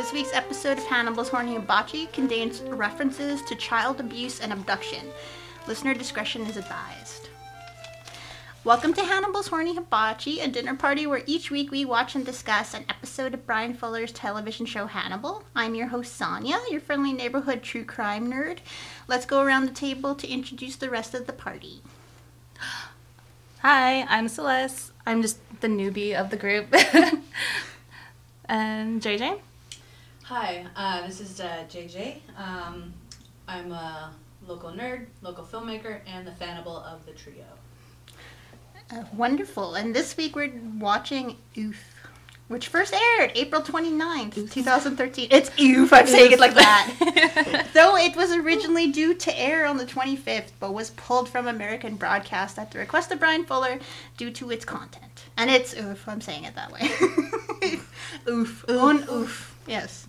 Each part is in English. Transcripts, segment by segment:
This week's episode of Hannibal's Horny Hibachi contains references to child abuse and abduction. Listener discretion is advised. Welcome to Hannibal's Horny Hibachi, a dinner party where each week we watch and discuss an episode of Bryan Fuller's television show Hannibal. I'm your host Sonya, your friendly neighborhood true crime nerd. Let's go around the table to introduce the rest of the party. Hi, I'm Celeste. I'm just the newbie of the group. and JJ? Hi, uh, this is uh, JJ. Um, I'm a local nerd, local filmmaker, and the Fannibal of the trio. Uh, wonderful. And this week we're watching Oof, which first aired April 29th, 2013. It's Oof, I'm saying it like that. Though it was originally due to air on the 25th, but was pulled from American broadcast at the request of Bryan Fuller due to its content. And it's Oof, I'm saying it that way. oof. On Oof. Yes.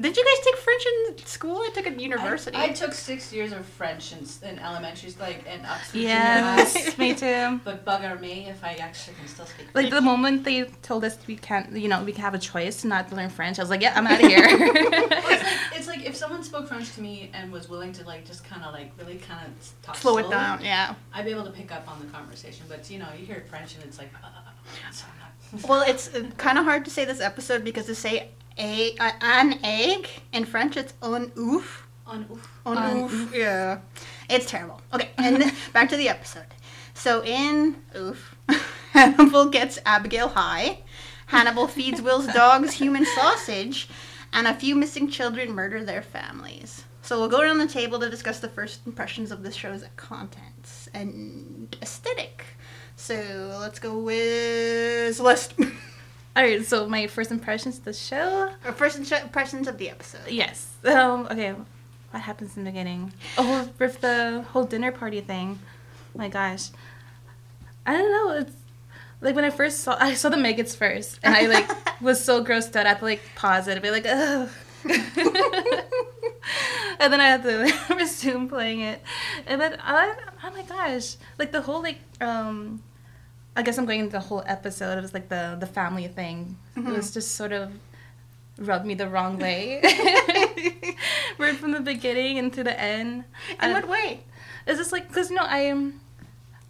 Did you guys take French in school? I took it at university. I, I took six years of French in, in elementary, like in Oxford Junior Yes, High. me too. But bugger me if I actually can still speak. Like the moment they told us we can't, you know, we can have a choice to not learn French, I was like, yeah, I'm out of here. Well, it's, like, it's like if someone spoke French to me and was willing to like just kind of like really kind of talk Slow it down, yeah. I'd be able to pick up on the conversation. But you know, you hear French and it's like, uh, uh, uh, uh so I'm not. Well, it's kind of hard to say this episode because to say a uh, an egg in French, it's un ouf. on oof. Un Un ouf. Yeah. It's terrible. Okay, and back to the episode. So in oof, Hannibal gets Abigail high. Hannibal feeds Will's dogs human sausage, and a few missing children murder their families. So we'll go around the table to discuss the first impressions of the show's contents and aesthetic. So let's go with Celeste. All right, so my first impressions of the show. Or First impressions of the episode. Yes. Um, okay, what happens in the beginning? Oh, with the whole dinner party thing. My gosh. I don't know. It's like when I first saw I saw the maggots first, and I like was so grossed out. I had to like pause it and be like, ugh. and then I had to resume playing it, and then I, oh my gosh, like the whole like um, I guess I'm going into the whole episode. It was like the the family thing. It was just sort of rubbed me the wrong way, right from the beginning and to the end. In I- what way? Is this like because you know I'm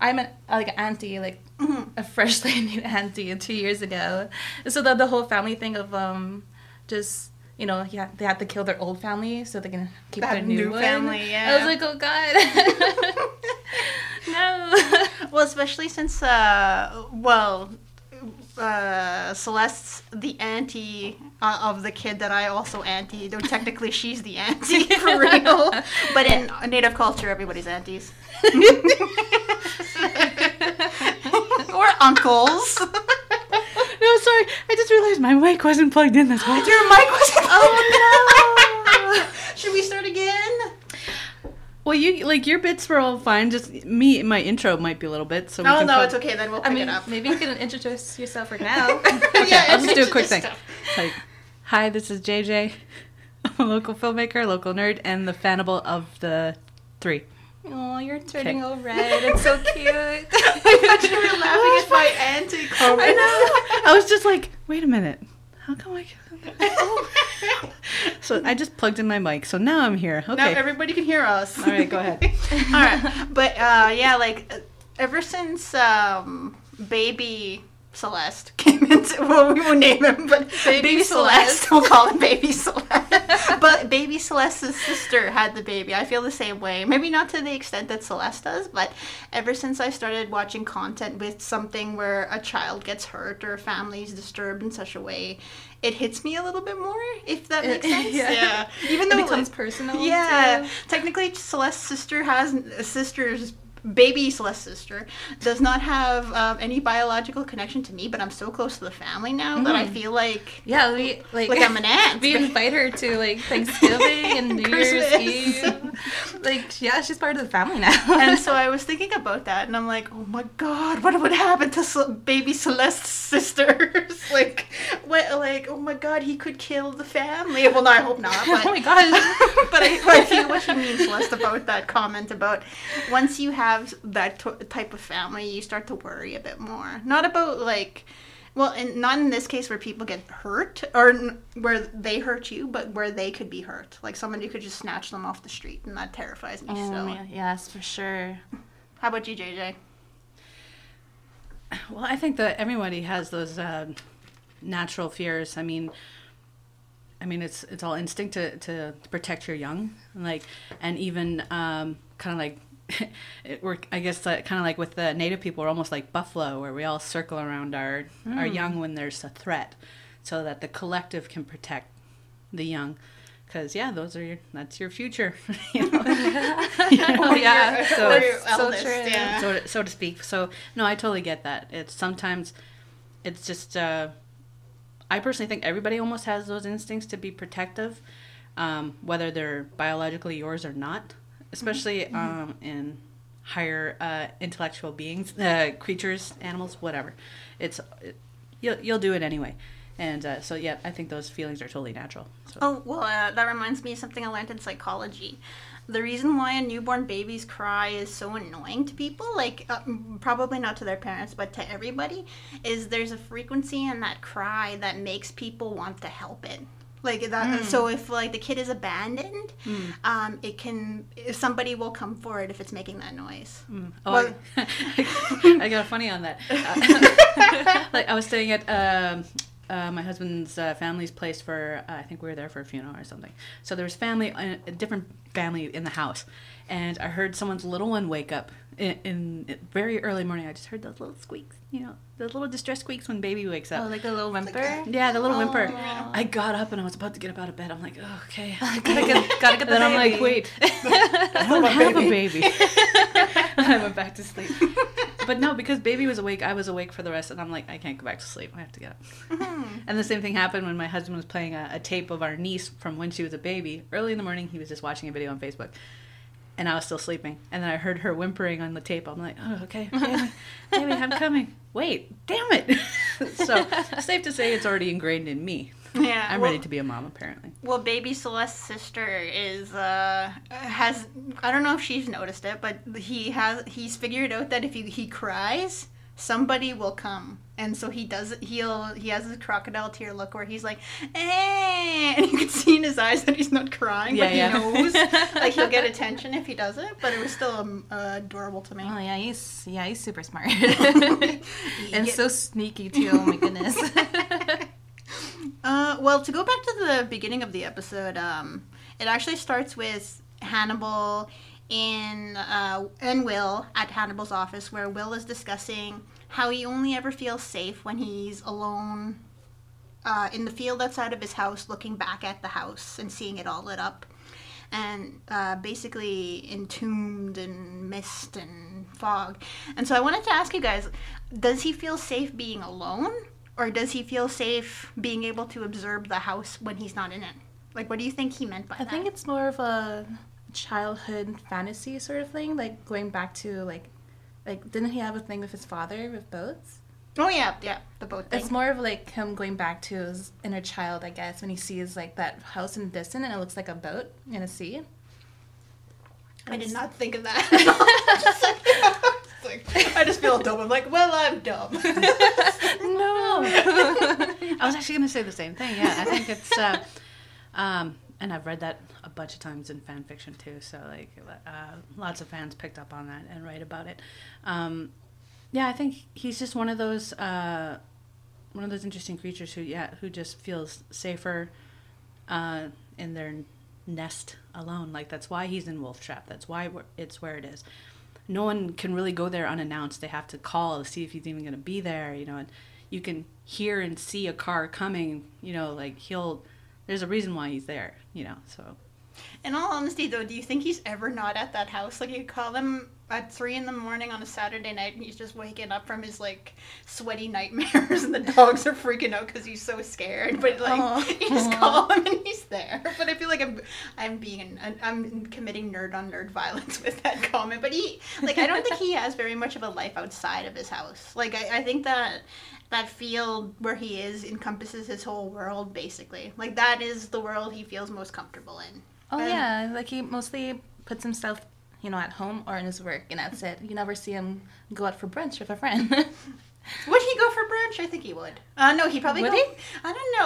I'm an like an auntie like Mhm. a freshly named auntie two years ago. So the the whole family thing of um just you know yeah they have to kill their old family so they can keep That their new, new one. family, I was like oh god no. Well, especially since, uh, well, uh, Celeste's the auntie uh, of the kid that I also auntie, though technically she's the auntie for real. But in native culture, everybody's aunties. or uncles. No, sorry. I just realized my mic wasn't plugged in. That's why. Your mic was. Oh, no! Should we start again? Well, you like your bits were all fine. Just me, my intro might be a little bit. So we Oh can no, put- it's okay. Then we'll I pick mean it up. maybe you can introduce yourself right now. Okay, Yeah, I'll just do a quick thing. Like, hi, this is JJ, I'm a local filmmaker, local nerd, and the Fannibal of the three. Oh, you're turning Okay. all red. It's so cute. I thought you were laughing at my auntie comment. I know. I was just like, wait a minute. How come I? so I just plugged in my mic. So now I'm here. Okay. Now everybody can hear us. All right, go ahead. All right, but uh, yeah, like ever since um, baby Celeste came into, well, we won't name him, but baby, Celeste, Celeste. we'll call him baby Celeste. but baby Celeste's sister had the baby. I feel the same way. Maybe not to the extent that Celeste does, but ever since I started watching content with something where a child gets hurt or a family is disturbed in such a way, it hits me a little bit more. If that makes sense. Yeah. Even though It becomes personal. yeah, too. technically, Celeste's sister has a sister's baby Celeste's sister does not have um, any biological connection to me, but I'm so close to the family now that I Mhm. feel like Yeah, we like like I'm an aunt. we invite her to like Thanksgiving and New Year's Christmas. Eve. Like, yeah, she's part of the family now. and so I was thinking about that, and I'm like, oh my god, what would happen to Cel- baby Celeste's sisters? like, what? Like, oh my god, he could kill the family. Well, no, I hope not. But, oh my gosh. but I, I feel what she means, Celeste, about that comment about once you have that t- type of family, you start to worry a bit more. Not about like Well, and not in this case where people get hurt or n- where they hurt you, but where they could be hurt. Like somebody could just snatch them off the street, and that terrifies me. Oh, so, yeah, yes, for sure. how about you, JJ? Well, I think that everybody has those uh, natural fears. I mean, I mean, it's it's all instinct to, to protect your young, like, and even um, kind of like. It, we're, I guess, uh, kind of like with the native people, we're almost like buffalo, where we all circle around our our young when there's a threat, so that the collective can protect the young. Because yeah, those are your that's your future, you know? Yeah. So- true. yeah. so to, so to speak. So no, I totally get that. It's sometimes it's just uh, I personally think everybody almost has those instincts to be protective, um, whether they're biologically yours or not. Especially um, in higher uh, intellectual beings, uh, creatures, animals, whatever. It's it, you'll you'll do it anyway. And uh, so yeah, I think those feelings are totally natural. So. Oh, well, uh, that reminds me of something I learned in psychology. The reason why a newborn baby's cry is so annoying to people, like uh, probably not to their parents, but to everybody, is there's a frequency in that cry that makes people want to help it. Like that. So if like the kid is abandoned, um, it can. If somebody will come forward if it's making that noise. Oh, Well- I, I got funny on that. Uh, like I was staying at um, uh, my husband's uh, family's place for uh, I think we were there for a funeral or something. So there was family, uh, a different family in the house, and I heard someone's little one wake up in, in very early morning. I just heard those little squeaks, you know, those little distress squeaks when baby wakes up. Oh, like a little whimper. yeah, the little whimper. Aw. I got up and I was about to get up out of bed. I'm like, oh, okay. gotta get, gotta get the then I'm like, wait, I don't have a baby. I went back to sleep. But no, because baby was awake, I was awake for the rest, and I'm like, I can't go back to sleep. I have to get up. Mm-hmm. And the same thing happened when my husband was playing a, a tape of our niece from when she was a baby. Early in the morning, he was just watching a video on Facebook. And I was still sleeping. And then I heard her whimpering on the tape. I'm like, oh, okay, baby, baby, I'm coming. Wait, damn it. so, safe to say it's already ingrained in me. Yeah, I'm well- ready to be a mom, apparently. Well, baby Celeste's sister is uh has I don't know if she's noticed it, but he has he's figured out that if he, he cries, somebody will come, and so he does he'll he has this crocodile tear look where he's like, eh, and you can see in his eyes that he's not crying, but Yeah, he yeah. knows like he'll get attention if he does it. But it was still um, uh, adorable to me. Oh yeah, he's yeah he's super smart Yeah. and so sneaky too. Oh my goodness. Uh, well, to go back to the beginning of the episode, um, it actually starts with Hannibal in uh, and Will at Hannibal's office, where Will is discussing how he only ever feels safe when he's alone uh, in the field outside of his house, looking back at the house and seeing it all lit up, and uh, basically entombed in mist and fog. And so I wanted to ask you guys: Does he feel safe being alone? Or does he feel safe being able to observe the house when he's not in it? Like, what do you think he meant by I that? I think it's more of a childhood fantasy sort of thing, like going back to like like didn't he have a thing with his father with boats? oh yeah, yeah, the boat thing. It's more of like him going back to his inner child, I guess, when he sees like that house in the distance and it looks like a boat in a sea. I did not think of that. Like, I just feel dumb. I'm like, well, I'm dumb. no. I was actually going to say the same thing. Yeah, I think it's, uh, um, and I've read that a bunch of times in fan fiction too. So like, uh, lots of fans picked up on that and write about it. Um, yeah, I think he's just one of those, uh, one of those interesting creatures who, yeah, who just feels safer uh, in their nest alone. Like that's why he's in Wolf Trap. That's why it's where it is. No one can really go there unannounced. They have to call to see if he's even going to be there. You know, and you can hear and see a car coming. You know, like he'll. There's a reason why he's there. You know, so In all honesty, though, do you think he's ever not at that house? Like, you call him at three in the morning on a Saturday night, and he's just waking up from his like sweaty nightmares, and the dogs are freaking out because he's so scared. But like, Aw. you just call him, and he's there. But I feel like I'm, I'm being, an, I'm committing nerd on nerd violence with that comment. But he, like, I don't think he has very much of a life outside of his house. Like, I, I think that that field where he is encompasses his whole world basically like that is the world he feels most comfortable in Oh And- yeah, like he mostly puts himself, you know, at home or in his work, and that's it. You never see him go out for brunch with a friend. Would he go for brunch? I think he would. Uh, no, he probably Would go, he? I don't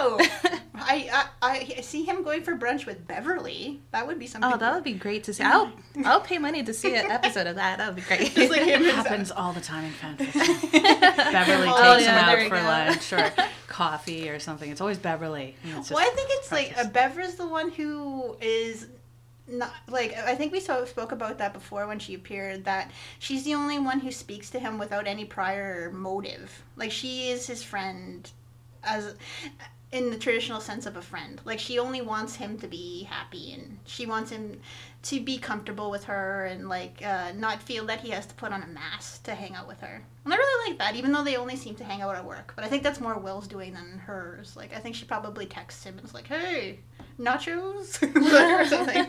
know. I, I I see him going for brunch with Beverly. That would be something. Oh, that would be great to see. I'll I'll pay money to see an episode of that. That would be great. Just like him It happens all the time in fan fiction. Beverly takes Oh, him yeah, there out for go. lunch or coffee or something. It's always Beverly. and it's well, I think it's like precious. uh, Bever's the one who is not like I think we so, spoke about that before when she appeared that she's the only one who speaks to him without any prior motive. Like she is his friend as in the traditional sense of a friend. Like she only wants him to be happy and she wants him to be comfortable with her and like uh, not feel that he has to put on a mask to hang out with her. And I really like that, even though they only seem to hang out at work. But I think that's more Will's doing than hers. Like I think she probably texts him and is like, "Hey, nachos," or something.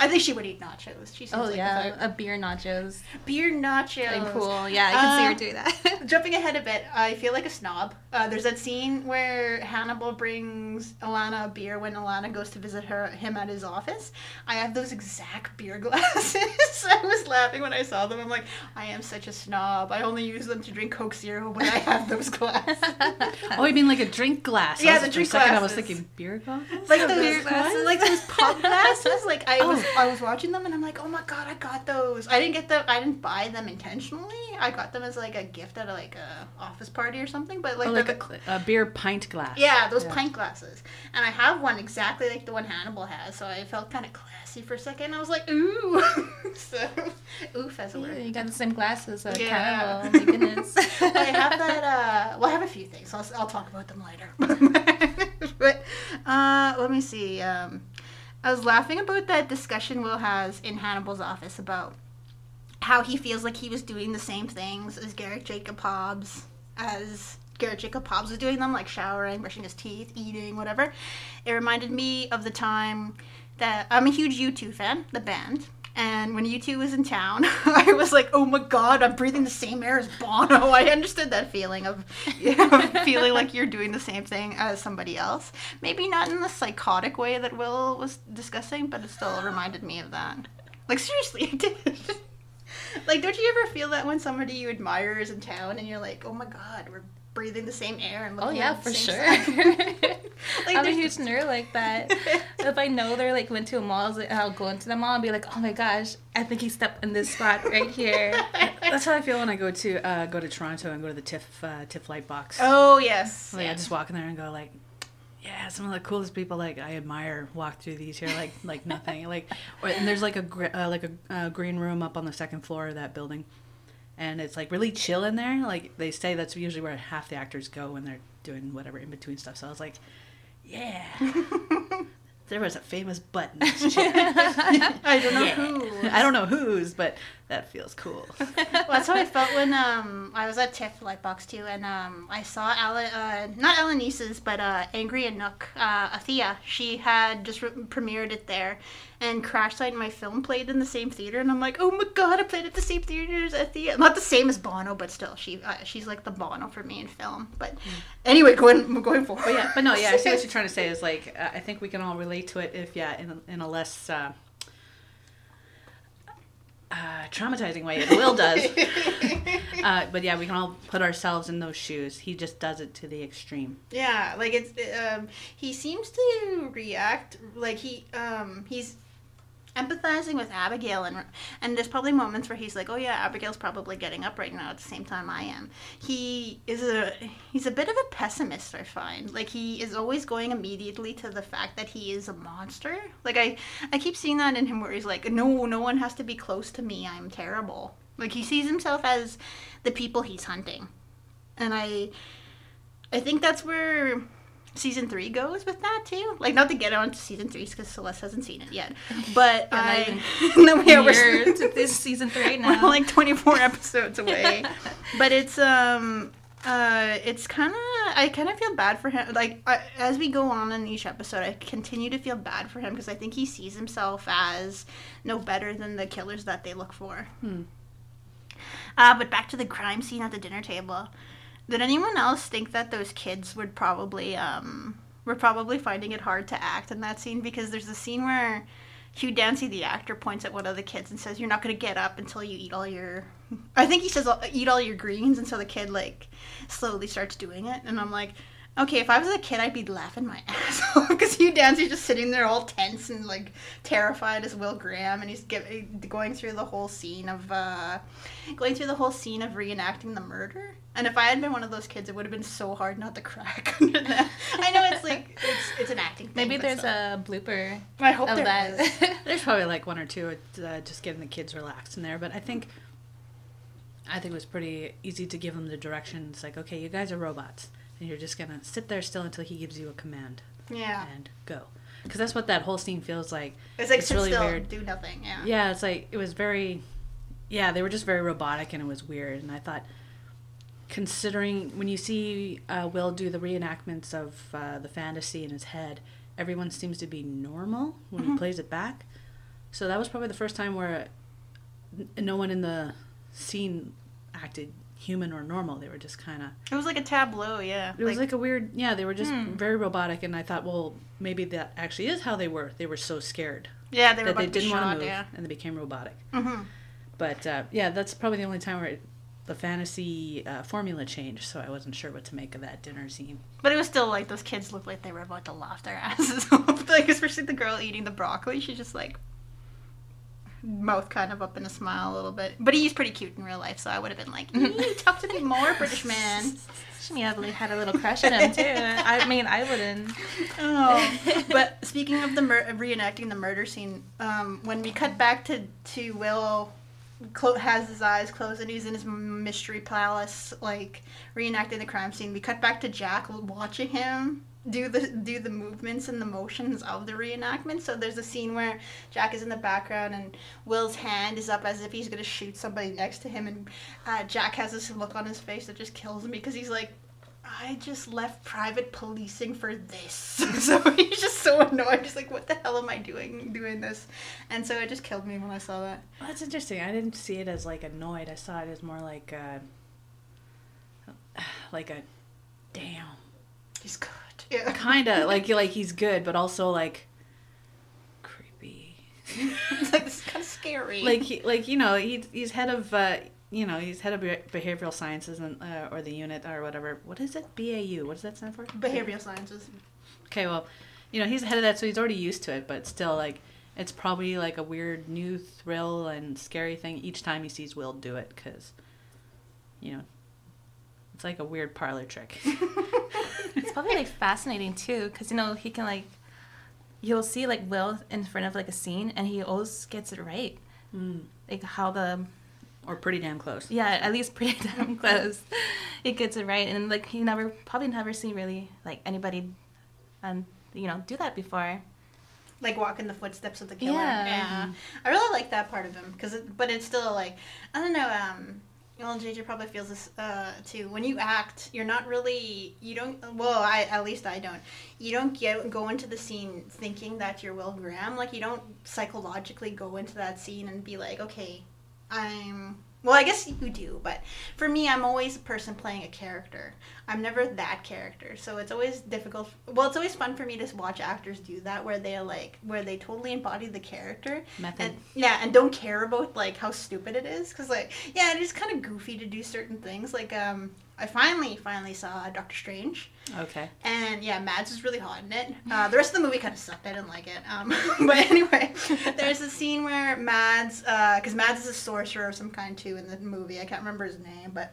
I think she would eat nachos. She seems Oh like yeah, type. a beer nachos. beer nachos. Very cool. Yeah, I can see her do that. Jumping ahead a bit, I feel like a snob. Uh, there's that scene where Hannibal brings Alana a beer when Alana goes to visit her him at his office. I have those exact beer glasses. I was laughing when I saw them. I'm like, I am such a snob. I only use them to drink Coke Zero when I have those glasses. Oh, you mean like a drink glass? Yeah, I the for a drink second, I was thinking beer glasses. like those Beer glasses? like those pub glasses. Like I was Oh. I was watching them and I'm like, oh my god, I got those. I didn't get them. I didn't buy them intentionally. I got them as like a gift at a, like a office party or something. But like, Oh, like the a, a beer pint glass. Yeah, those Yeah. pint glasses. And I have one exactly like the one Hannibal has, so I felt kind of classy for a second. I was like, ooh. so, oof as a Yeah, word. you got the same glasses. Yeah. Cannibal. Goodness. I have that, uh, well, I have a few things. I'll, I'll talk about them later. but, uh, let me see. Um, I was laughing about that discussion Will has in Hannibal's office about how he feels like he was doing the same things as Garrett Jacob Hobbs, as Garrett Jacob Hobbs was doing them, like showering, brushing his teeth, eating, whatever. It reminded me of the time that I'm a huge U2 fan, the band. And when U2 was in town, I was like, oh my god, I'm breathing the same air as Bono. I understood that feeling of you know, feeling like you're doing the same thing as somebody else. Maybe not in the psychotic way that Will was discussing, but it still reminded me of that. Like, seriously, I did. like, don't you ever feel that when somebody you admire is in town and you're like, oh my god, we're breathing the same air and Oh looking yeah, at the for same sure. Like, I'm a huge nerd like that. if I know they're like went to a mall, I'll- I'll go into the mall and be like, oh my gosh, I think he stepped in this spot right here. That's how I feel when I go to uh, go to Toronto and go to the TIFF uh, TIFF Lightbox. Oh yes. Like, I yeah. just walk in there and go like, yeah, some of the coolest people like I admire walk through these here like like nothing like. Or, and there's like a gr- uh, like a uh, green room up on the second floor of that building, and it's like really chill in there. Like they say that's usually where half the actors go when they're doing whatever in between stuff. So I was like, yeah, there was a famous butt in this chair. I don't know Yeah. who. I don't know whose, but that feels cool. well, that's how I felt when um I was at TIFF Lightbox too, and um I saw Ellen, uh, not Ellen Nieces, but uh, Angry Inuk, uh, Athea. She had just re- premiered it there, and Crash Site my film played in the same theater, and I'm like, oh my god, I played at the same theater as Athea. Not the same as Bono, but still, she uh, she's like the Bono for me in film. But anyway, going going forward. But yeah, but no, yeah, I see what you're trying to say. Is like uh, I think we can all relate to it if yeah, in a, in a less uh, traumatizing way. as Will does. uh, but yeah, we can all put ourselves in those shoes. He just does it to the extreme. Yeah, like it's um he seems to react like he um he's empathizing with Abigail and and there's probably moments where he's like, "Oh yeah, Abigail's probably getting up right now at the same time I am." He is a he's a bit of a pessimist, I find. Like he is always going immediately to the fact that he is a monster. Like I I keep seeing that in him where he's like, "No, no one has to be close to me. I'm terrible." Like he sees himself as the people he's hunting. And I I think that's where season three goes with that too. Like, not to get on to season three because Celeste hasn't seen it yet, but I no, yeah, we're, to this season three we're now. like twenty four episodes away. But it's um. Uh, it's kind of I kind of feel bad for him. Like I, as we go on in each episode, I continue to feel bad for him because I think he sees himself as no better than the killers that they look for. Hmm. Uh, but back to the crime scene at the dinner table. Did anyone else think that those kids would probably um were probably finding it hard to act in that scene because there's a scene where Hugh Dancy, the actor, points at one of the kids and says, "You're not gonna get up until you eat all your." I think he says, "Eat all your greens," and so the kid like slowly starts doing it, and I'm like. Okay, if I was a kid, I'd be laughing my ass off because Hugh Dancy's just sitting there all tense and like terrified as Will Graham, and he's give, going through the whole scene of uh, going through the whole scene of reenacting the murder. And if I had been one of those kids, it would have been so hard not to crack under that. I know it's like it's, it's an acting thing. Maybe there's still. a blooper I hope of there that. is. There's probably like one or two, uh, just getting the kids relaxed in there. But I think, I think it was pretty easy to give them the directions. Like, okay, you guys are robots, and you're just gonna sit there still until he gives you a command Yeah, and go. Because that's what that whole scene feels like. it's like It's really still, weird. do nothing. Yeah. Yeah, it's like it was very, yeah, they were just very robotic and it was weird. And I thought, considering when you see uh, Will do the reenactments of uh, the fantasy in his head, everyone seems to be normal when he plays it back. So that was probably the first time where no one in the scene acted human or normal. They were just kind of. It was like a tableau. Yeah. It was like a weird, yeah. They were just Hmm. very robotic, and I thought, well, maybe that actually is how they were. They were so scared yeah, they were that they didn't want to move, Yeah. and they became robotic. hmm But uh, yeah, that's probably the only time where it, the fantasy uh, formula changed. So I wasn't sure what to make of that dinner scene. But it was still like those kids looked like they were about to laugh their asses off. like especially the girl eating the broccoli. She just like mouth kind of up in a smile a little bit. But he's pretty cute in real life, so I would have been like, "Eee, talk to me more, British man." She probably had a little crush on him too. I mean, I wouldn't. Oh, but speaking of the mur- reenacting the murder scene, um, when we cut back to to Will, clo- has his eyes closed and he's in his mystery palace, like reenacting the crime scene. We cut back to Jack watching him do the do the movements and the motions of the reenactment. So there's a scene where Jack is in the background and Will's hand is up as if he's gonna shoot somebody next to him, and uh, Jack has this look on his face that just kills me because he's like. I just left private policing for this. so he's just so annoyed. He's like, what the hell am I doing doing this? And so it just killed me when I saw that. Well, that's interesting. I didn't see it as like annoyed. I saw it as more like uh, like a damn He's good. Yeah. kind of like like he's good, but also like creepy. it's like, this kind of scary. like he, like you know he, he's head of uh, you know he's head of behavioral sciences and uh, or the unit or whatever. What is it? BAU. What does that stand for? behavioral sciences. Okay, well, you know, he's ahead of that, so he's already used to it, but still, like, it's probably like a weird new thrill and scary thing each time he sees Will do it, because, you know, it's like a weird parlor trick. It's probably like fascinating too, because you know he can like, you'll see like Will in front of like a scene, and he always gets it right. mm. Like how the Or pretty damn close. yeah, at least pretty damn close. He gets it right, and like he never probably never seen really like anybody, um, you know, do that before. like walk in the footsteps of the killer. Yeah. Yeah, I really like that part of him because, it, but it's still like I don't know. Um, well, JJ probably feels this uh, too. When you act, you're not really you don't. Well, I at least I don't. You don't get go into the scene thinking that you're Will Graham. Like you don't psychologically go into that scene and be like, okay, I'm. Well, I guess you do, but for me, I'm always a person playing a character. I'm never that character, so it's always difficult. Well, it's always fun for me to watch actors do that, where they like, where they totally embody the character, Method. and yeah, and don't care about like how stupid it is, because like, yeah, it is kind of goofy to do certain things. Like, um, I finally, finally saw Doctor Strange, Okay. and yeah, Mads was really hot in it. Uh, the rest of the movie kind of sucked. I didn't like it. Um, but anyway, there's a scene where Mads, because Mads is a sorcerer of some kind too in the movie. I can't remember his name, but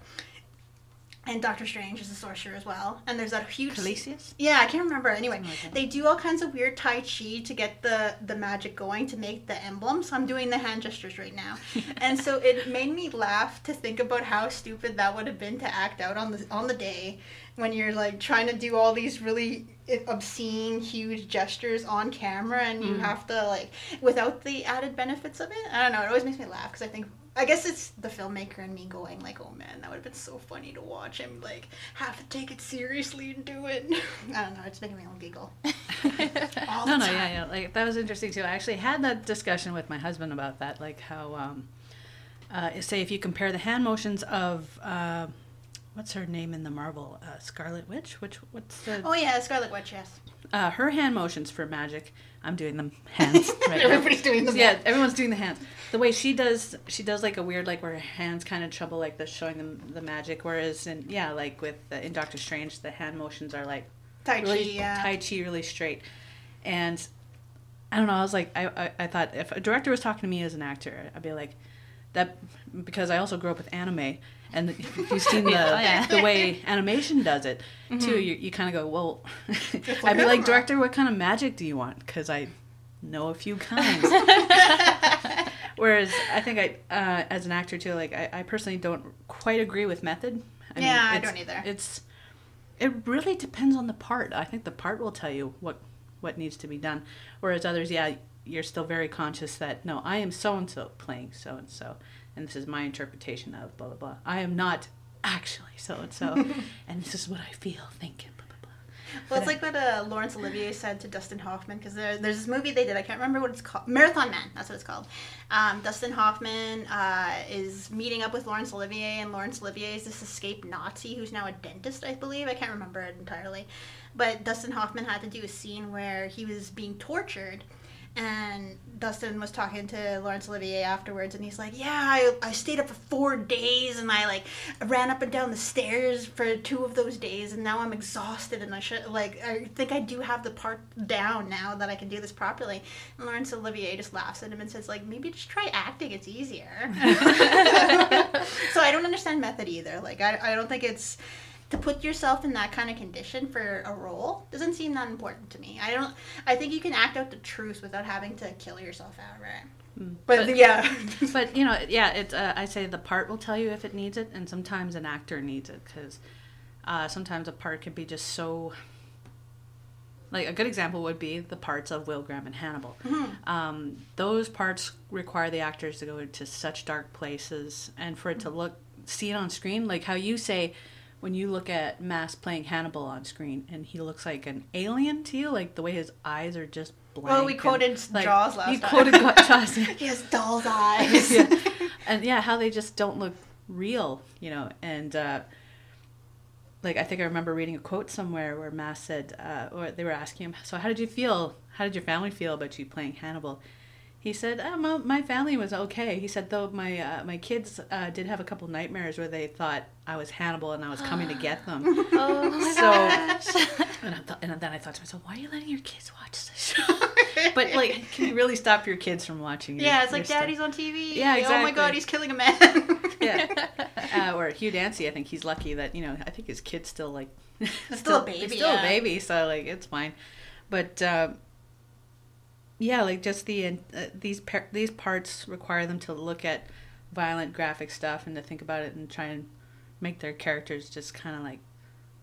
and Doctor Strange is a sorcerer as well. And there's that huge. Kaecilius? Yeah, I can't remember. Anyway, like they do all kinds of weird tai chi to get the the magic going to make the emblems. I'm doing the hand gestures right now, and so it made me laugh to think about how stupid that would have been to act out on the on the day when you're like trying to do all these really obscene huge gestures on camera and you Mm. have to like without the added benefits of it i don't know it always makes me laugh because i think i guess it's the filmmaker and me going like oh man that would have been so funny to watch him like have to take it seriously and do it i don't know it's making me all giggle all no, no, time. yeah, yeah. Like that was interesting too. I actually had that discussion with my husband about that, like how, um, uh, say, if you compare the hand motions of, uh, what's her name in the Marvel, uh, Scarlet Witch, which what's the oh yeah scarlet witch yes uh, her hand motions for magic. I'm doing them hands right now. Everybody's doing them. Yeah, everyone's doing the hands. The way she does, she does like a weird, like where her hands kind of trouble, like the showing them the magic. Whereas in yeah, like with the, in Doctor Strange, the hand motions are like Tai Chi, really yeah. Tai Chi, really straight. And I don't know. I was like, I, I, I thought if a director was talking to me as an actor, I'd be like, that because I also grew up with anime, and if you've seen the Oh, yeah. the way animation does it too, you, you kind of go, well, I'd be like, director, what kind of magic do you want? Because I know a few kinds. Whereas I think I, uh, as an actor too, like I, I personally don't quite agree with method. I Yeah, I don't either. It's it really depends on the part. I think the part will tell you what what needs to be done. Whereas others, yeah, you're still very conscious that no, I am so and so playing so and so, and this is my interpretation of blah blah blah. I am not actually so and so, and this is what I feel, think, blah blah blah. Well, it's like what uh, Laurence Olivier said to Dustin Hoffman because there, there's this movie they did. I can't remember what it's called. Marathon Man. That's what it's called. Um, Dustin Hoffman uh, is meeting up with Laurence Olivier, and Laurence Olivier is this escaped Nazi who's now a dentist, I believe. I can't remember it entirely, but Dustin Hoffman had to do a scene where he was being tortured. And Dustin was talking to Laurence Olivier afterwards, and he's like, "Yeah, I, I stayed up for four days, and I like ran up and down the stairs for two of those days, and now I'm exhausted, and I should like I think I do have the part down now that I can do this properly." And Laurence Olivier just laughs at him and says, "Like maybe just try acting; it's easier." so I don't understand method either. Like I, I don't think it's to put yourself in that kind of condition for a role doesn't seem that important to me. I don't. I think you can act out the truth without having to kill yourself outright. But, But- yeah, but you know, yeah, it's. Uh, I say the part will tell you if it needs it, and sometimes an actor needs it because uh, sometimes a part can be just so. Like a good example would be the parts of Will Graham and Hannibal. Um, those parts require the actors to go into such dark places, and for it to look, see it on screen, like how you say. When you look at Mads playing Hannibal on screen, and he looks like an alien to you, like the way his eyes are just blank. Well, we and, quoted Jaws last time. quoted Jaws. he has doll's eyes. yeah. and yeah, how they just don't look real, you know. And uh, like I think I remember reading a quote somewhere where Mads said, uh, or they were asking him, "So how did you feel? How did your family feel about you playing Hannibal?" He said, oh, my, "My family was okay." He said, "Though my uh, my kids uh, did have a couple nightmares where they thought I was Hannibal and I was coming to get them." Oh my So- gosh. And, I thought, and then I thought to myself, "Why are you letting your kids watch this show?" but like, can you really stop your kids from watching? Your, yeah, it's your like stuff? Daddy's on TV. Yeah, Oh my. God, he's killing a man. yeah. Uh, or Hugh Dancy, I think he's lucky that you know. I think his kid's still like still a baby, still yeah. a baby, so like it's fine. But um, yeah, like just the uh, these par- these parts require them to look at violent, graphic stuff and to think about it and try and make their characters just kind of like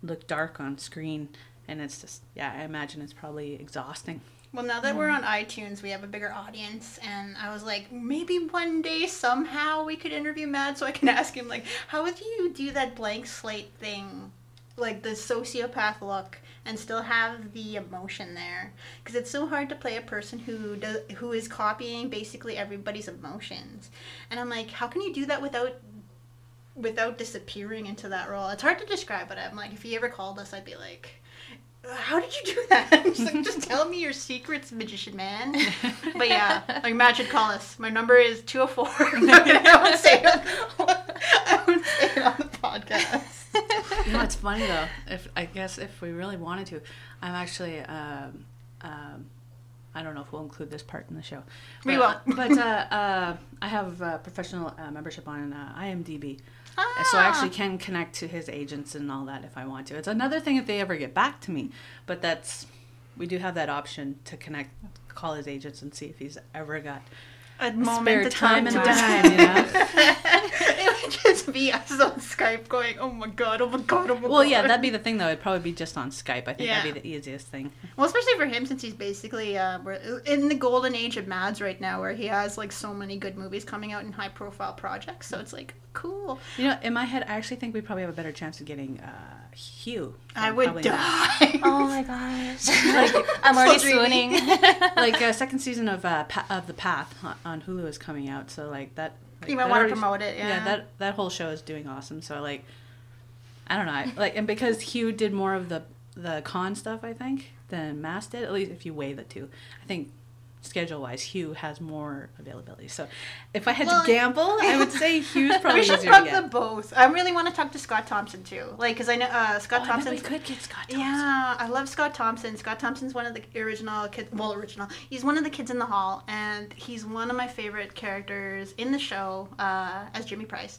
look dark on screen. And it's just yeah, I imagine it's probably exhausting. Well, now that we're on iTunes, we have a bigger audience, and I was like, maybe one day somehow we could interview Mads so I can ask him, like, how would you do that blank slate thing, like the sociopath look, and still have the emotion there? Because it's so hard to play a person who does who is copying basically everybody's emotions, and I'm like, how can you do that without without disappearing into that role? It's hard to describe, but I'm like, if he ever called us, I'd be like. How did you do that? Just, like, just tell me your secrets, magician man. But yeah, like Mads should call us. My number is 204. No, I won't say it I won't say it on the podcast. You know, it's funny though. If I guess if we really wanted to, I'm actually. Um, um, I don't know if we'll include this part in the show. We But, will. But uh, uh, I have uh, professional uh, membership on uh, IMDb, Ah. so I actually can connect to his agents and all that if I want to. It's another thing if they ever get back to me, but that's we do have that option to connect, call his agents and see if he's ever got a spare to time talk and dime. You know. it would just be us on Skype going, oh my god, oh my god, oh my god. Well, yeah, that'd be the thing though. It'd probably be just on Skype. I think Yeah. that'd be the easiest thing. Well, especially for him since he's basically uh, we're in the golden age of Mads right now, where he has like so many good movies coming out in high profile projects. So it's like cool. You know, in my head, I actually think we probably have a better chance of getting uh, Hugh. I would probably Mads. die. Oh my gosh. Like, I'm already So swooning. like uh, second season of uh, pa- of the Path on- on Hulu is coming out, so like that. Like, You might wanna promote it, yeah. that that whole show is doing awesome. So like, I don't know, I, like, and because Hugh did more of the the con stuff, I think than Mads did. At least if you weigh the two, I think schedule wise, Hugh has more availability. So if I had Well, to gamble, I would say Hugh's probably we should to talk them both. I really want to talk to Scott Thompson too, like because I know uh, Scott Oh, Thompson. we could get Scott Thompson. Yeah, I love Scott Thompson. Scott Thompson's one of the original kids. Well, original. He's one of the kids in the hall, and he's one of my favorite characters in the show uh, as Jimmy Price.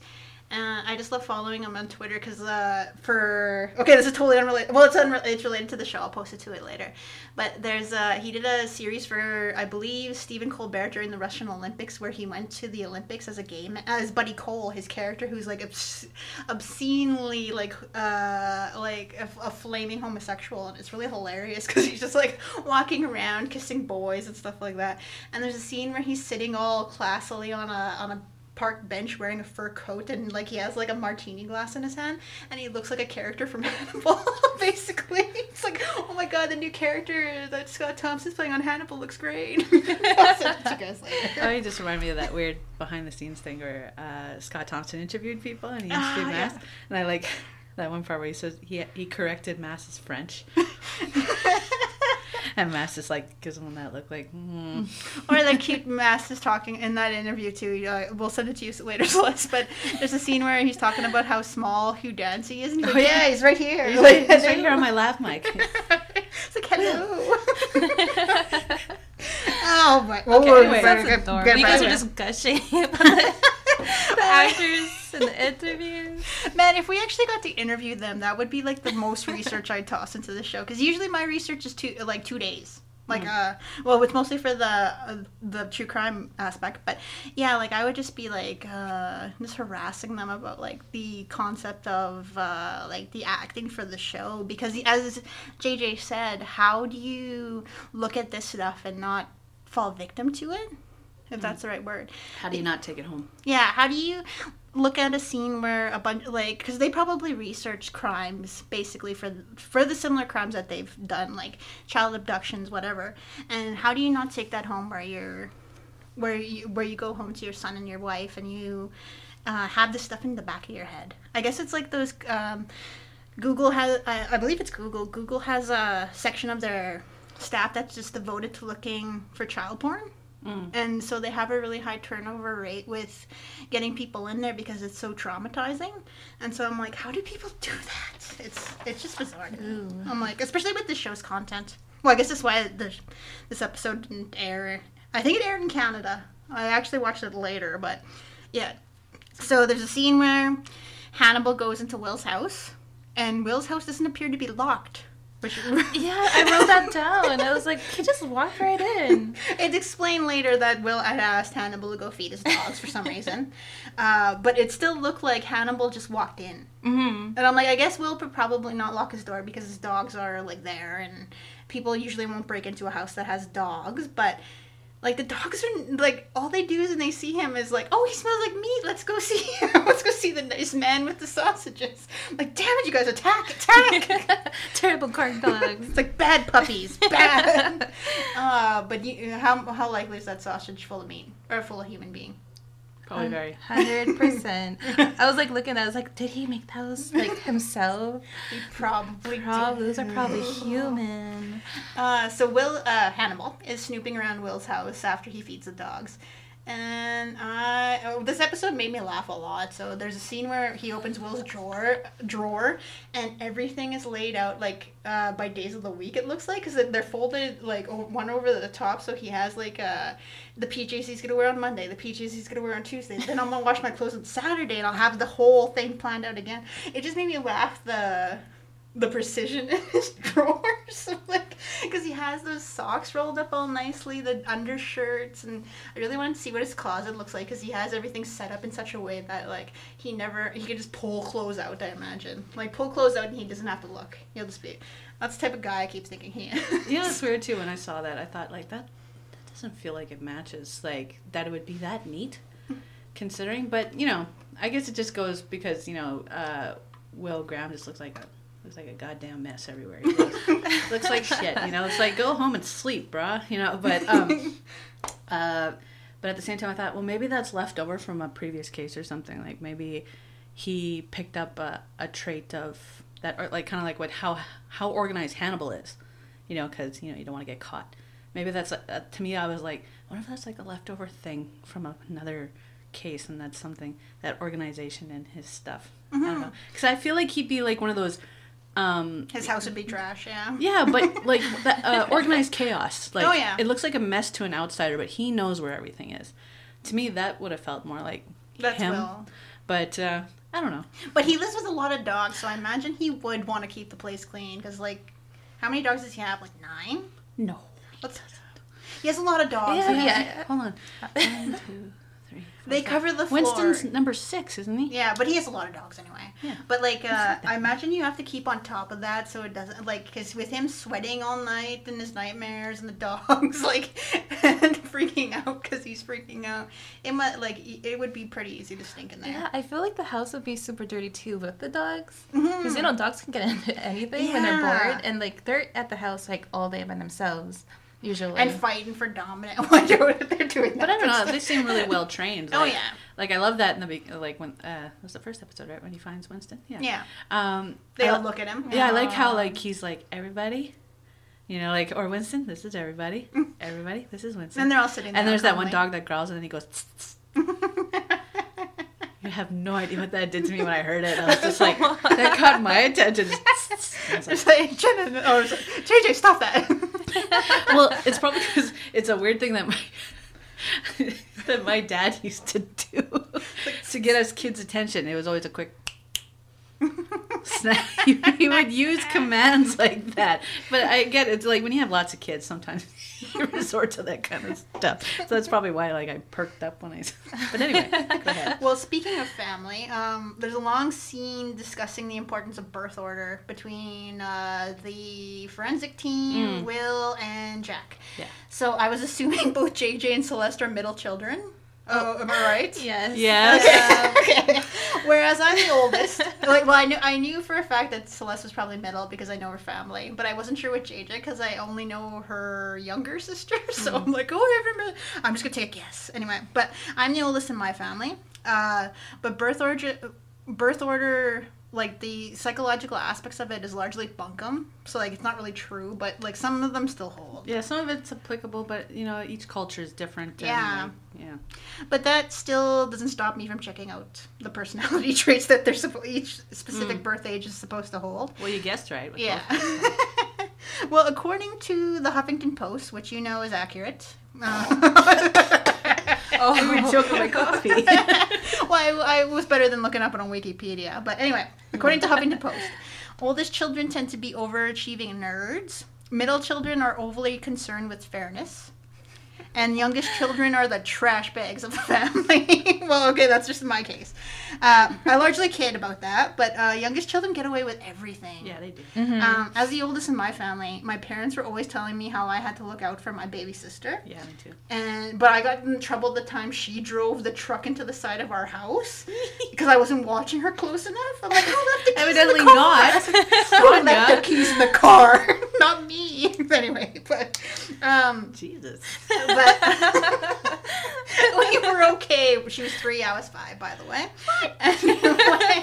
And I just love following him on Twitter because uh, for okay, this is totally unrelated. Well, it's unre- it's related to the show. I'll post it to it later. But there's uh, he did a series for I believe Stephen Colbert during the Russian Olympics where he went to the Olympics as a game as Buddy Cole, his character who's like obs- obscenely like uh like a, a flaming homosexual, and it's really hilarious because he's just like walking around kissing boys and stuff like that. And there's a scene where he's sitting all classily on a on a park bench wearing a fur coat and like he has like a martini glass in his hand and he looks like a character from Hannibal basically it's like oh my god the new character that Scott Thompson's playing on Hannibal looks great I'll send it to you guys Oh, you just remind me of that weird behind the scenes thing where uh, Scott Thompson interviewed people and he Ah, interviewed yeah. Mads. And I like that one part where he says he he corrected Mads's French. And Mads just like gives him that look like, hmm. or the cute Mads is talking in that interview too. Uh, we'll send it to you later, Celeste. But there's a scene where he's talking about how small Hugh Dancy is, and he's Oh, like, yeah. "Yeah, he's right here. He's like, "He's right here on my lap mic. it's like hello. oh my! Well, Okay, we're anyway, gonna that's get- adorable. You guys are just gushing about the, actors and the interviews. Man, if we actually got to interview them, that would be like the most research I'd toss into the show. Because usually my research is two like two days. Like, uh, well, it's mostly for the uh, the true crime aspect, but yeah, like I would just be like uh, just harassing them about like the concept of uh, like the acting for the show because as JJ said, how do you look at this stuff and not fall victim to it? If that's the right word. How do you not take it home? Yeah, how do you look at a scene where a bunch like because they probably research crimes basically for for the similar crimes that they've done like child abductions whatever. And how do you not take that home where you're where you where you go home to your son and your wife and you uh, have this stuff in the back of your head? I guess it's like those um, google has I, I believe it's google. Google has a section of their staff that's just devoted to looking for child porn Mm. and so they have a really high turnover rate with getting people in there because it's so traumatizing. And so i'm like how do people do that? It's it's just bizarre me. i'm like especially with the show's content. Well i guess that's why the, this episode didn't air. I think it aired in canada. I actually watched it later but yeah. So there's a scene where hannibal goes into will's house and will's house doesn't appear to be locked which Yeah, I wrote that down. I was like, he just walked right in. It's explained later that Will had asked Hannibal to go feed his dogs for some reason, uh, but it still looked like Hannibal just walked in. Mm-hmm. And I'm like, I guess Will would probably not lock his door because his dogs are like there, and people usually won't break into a house that has dogs. But like the dogs are like all they do is when they see him is like, oh, he smells like meat. Let's go see him. Let's go see the nice man with the sausages. I'm like, damn it, you guys attack, attack. Terrible guard dogs. It's like bad puppies, bad. uh, but you, how how likely is that sausage full of meat or full of human being? Probably Um, very. Hundred percent. I was like looking at. it, I was like, did he make those like himself? He probably Probably. did. Those are probably human. Uh, so Will uh, Hannibal is snooping around Will's house after he feeds the dogs. And I, oh, this episode made me laugh a lot. So there's a scene where he opens Will's drawer, drawer, and everything is laid out like uh, by days of the week. It looks like because they're folded like one over the top. So he has like uh, the PJs he's gonna wear on Monday, the PJs he's gonna wear on Tuesday. Then I'm gonna wash my clothes on Saturday, and I'll have the whole thing planned out again. It just made me laugh. The the precision in his drawers like because he has those socks rolled up all nicely the undershirts and i really want to see what his closet looks like because he has everything set up in such a way that like he never he can just pull clothes out i imagine like pull clothes out and he doesn't have to look he'll just be that's the type of guy i keep thinking he is You know, it's weird too. When I saw that, I thought like that. That doesn't feel like it matches. Like that it would be that neat, considering. But you know, I guess it just goes because you know, uh, Will Graham just looks like a looks like a goddamn mess everywhere. He looks, like shit. You know, it's like go home and sleep, bruh. You know, but um, uh, but at the same time, I thought, well, maybe that's left over from a previous case or something. Like maybe he picked up a, a trait of that, or like kind of like what how how organized Hannibal is. you know, because you know you don't want to get caught. Maybe that's uh, to me. I was like, what if that's like a leftover thing from another case, and that's something that organization and his stuff. I Mm-hmm. don't know, because I feel like he'd be like one of those. Um, His house would be trash. Yeah. yeah, but like that uh, organized chaos. Like, Oh, yeah. it looks like a mess to an outsider, but he knows where everything is. To me, that would have felt more like That's him. Will. But uh, I don't know. But he lives with a lot of dogs, so I imagine he would want to keep the place clean. Because like, how many dogs does he have? Like nine. No. What's He has a lot of dogs. Yeah, yeah. Hold on. One, two, They cover the floor. Winston's number six, isn't he? Yeah, but he has a lot of dogs anyway. Yeah. But like, uh. I imagine you have to keep on top of that so it doesn't like because with him sweating all night and his nightmares and the dogs like and freaking out because he's freaking out, it might like it would be pretty easy to stink in there. Yeah, I feel like the house would be super dirty too with the dogs. Because you know dogs can get into anything when they're bored, and like they're at the house like all day by themselves usually. and fighting for dominant. I wonder what they're doing. But I don't know. They seem really well trained. Oh, yeah. Like I love that in the be- like when uh, was the first episode, right? When he finds Winston. Yeah. Yeah, Um, they I all look at him. Yeah, I like how like he's like everybody, you know, like or Winston. This is everybody. Everybody. This is Winston. And they're all sitting. there And there's that one dog that growls and then he goes. Have no idea what that did to me when I heard it. I was just like, that caught my attention. Tss, tss. I was like, oh, It's like or like, JJ, stop that. well, it's probably because it's a weird thing that my that my dad used to do to get us kids' attention. It was always a quick snap. he, he would use commands like that. But I get it. it's like when you have lots of kids, sometimes you resort to that kind of stuff. So that's probably why like I perked up when I. But anyway, go ahead. Well, speaking of family, um, there's a long scene discussing the importance of birth order between uh, the forensic team, Mm. Will, and Jack. Yeah. So I was assuming both JJ and Celeste are middle children. Oh, am I right? yes. Yes. okay. Whereas I'm the oldest. Like, well, I knew I knew for a fact that Celeste was probably middle because I know her family, but I wasn't sure with JJ because I only know her younger sister. So I'm like, oh, I remember. I'm just gonna take a guess anyway. But I'm the oldest in my family. Uh, but birth order, birth order, like the psychological aspects of it is largely bunkum. So like, it's not really true, but like some of them still hold. Yeah, some of it's applicable, but you know, each culture is different. and, Yeah. like, yeah. But that still doesn't stop me from checking out the personality traits that they're supposed each specific birth age is supposed to hold. Well, you guessed right. Yeah. well, according to the Huffington Post, which you know is accurate. Uh, Oh, I'm choking my coffee. well, I, I was better than looking up it on Wikipedia. But anyway, according to Huffington Post, oldest children tend to be overachieving nerds. Middle children are overly concerned with fairness. And youngest children are the trash bags of the family. well, okay, that's just my case. Uh, I largely kid about that, but uh, youngest children get away with everything. yeah, they do. Mm-hmm. Um, as the oldest in my family, my parents were always telling me how I had to look out for my baby sister. Yeah, me too. And but I got in trouble the time she drove the truck into the side of our house because I wasn't watching her close enough. I'm like, who left the keys Evidently in the car? not. Who left the keys in the car? not me. anyway, but um, Jesus. but we were okay. She was three, I was five, by the way.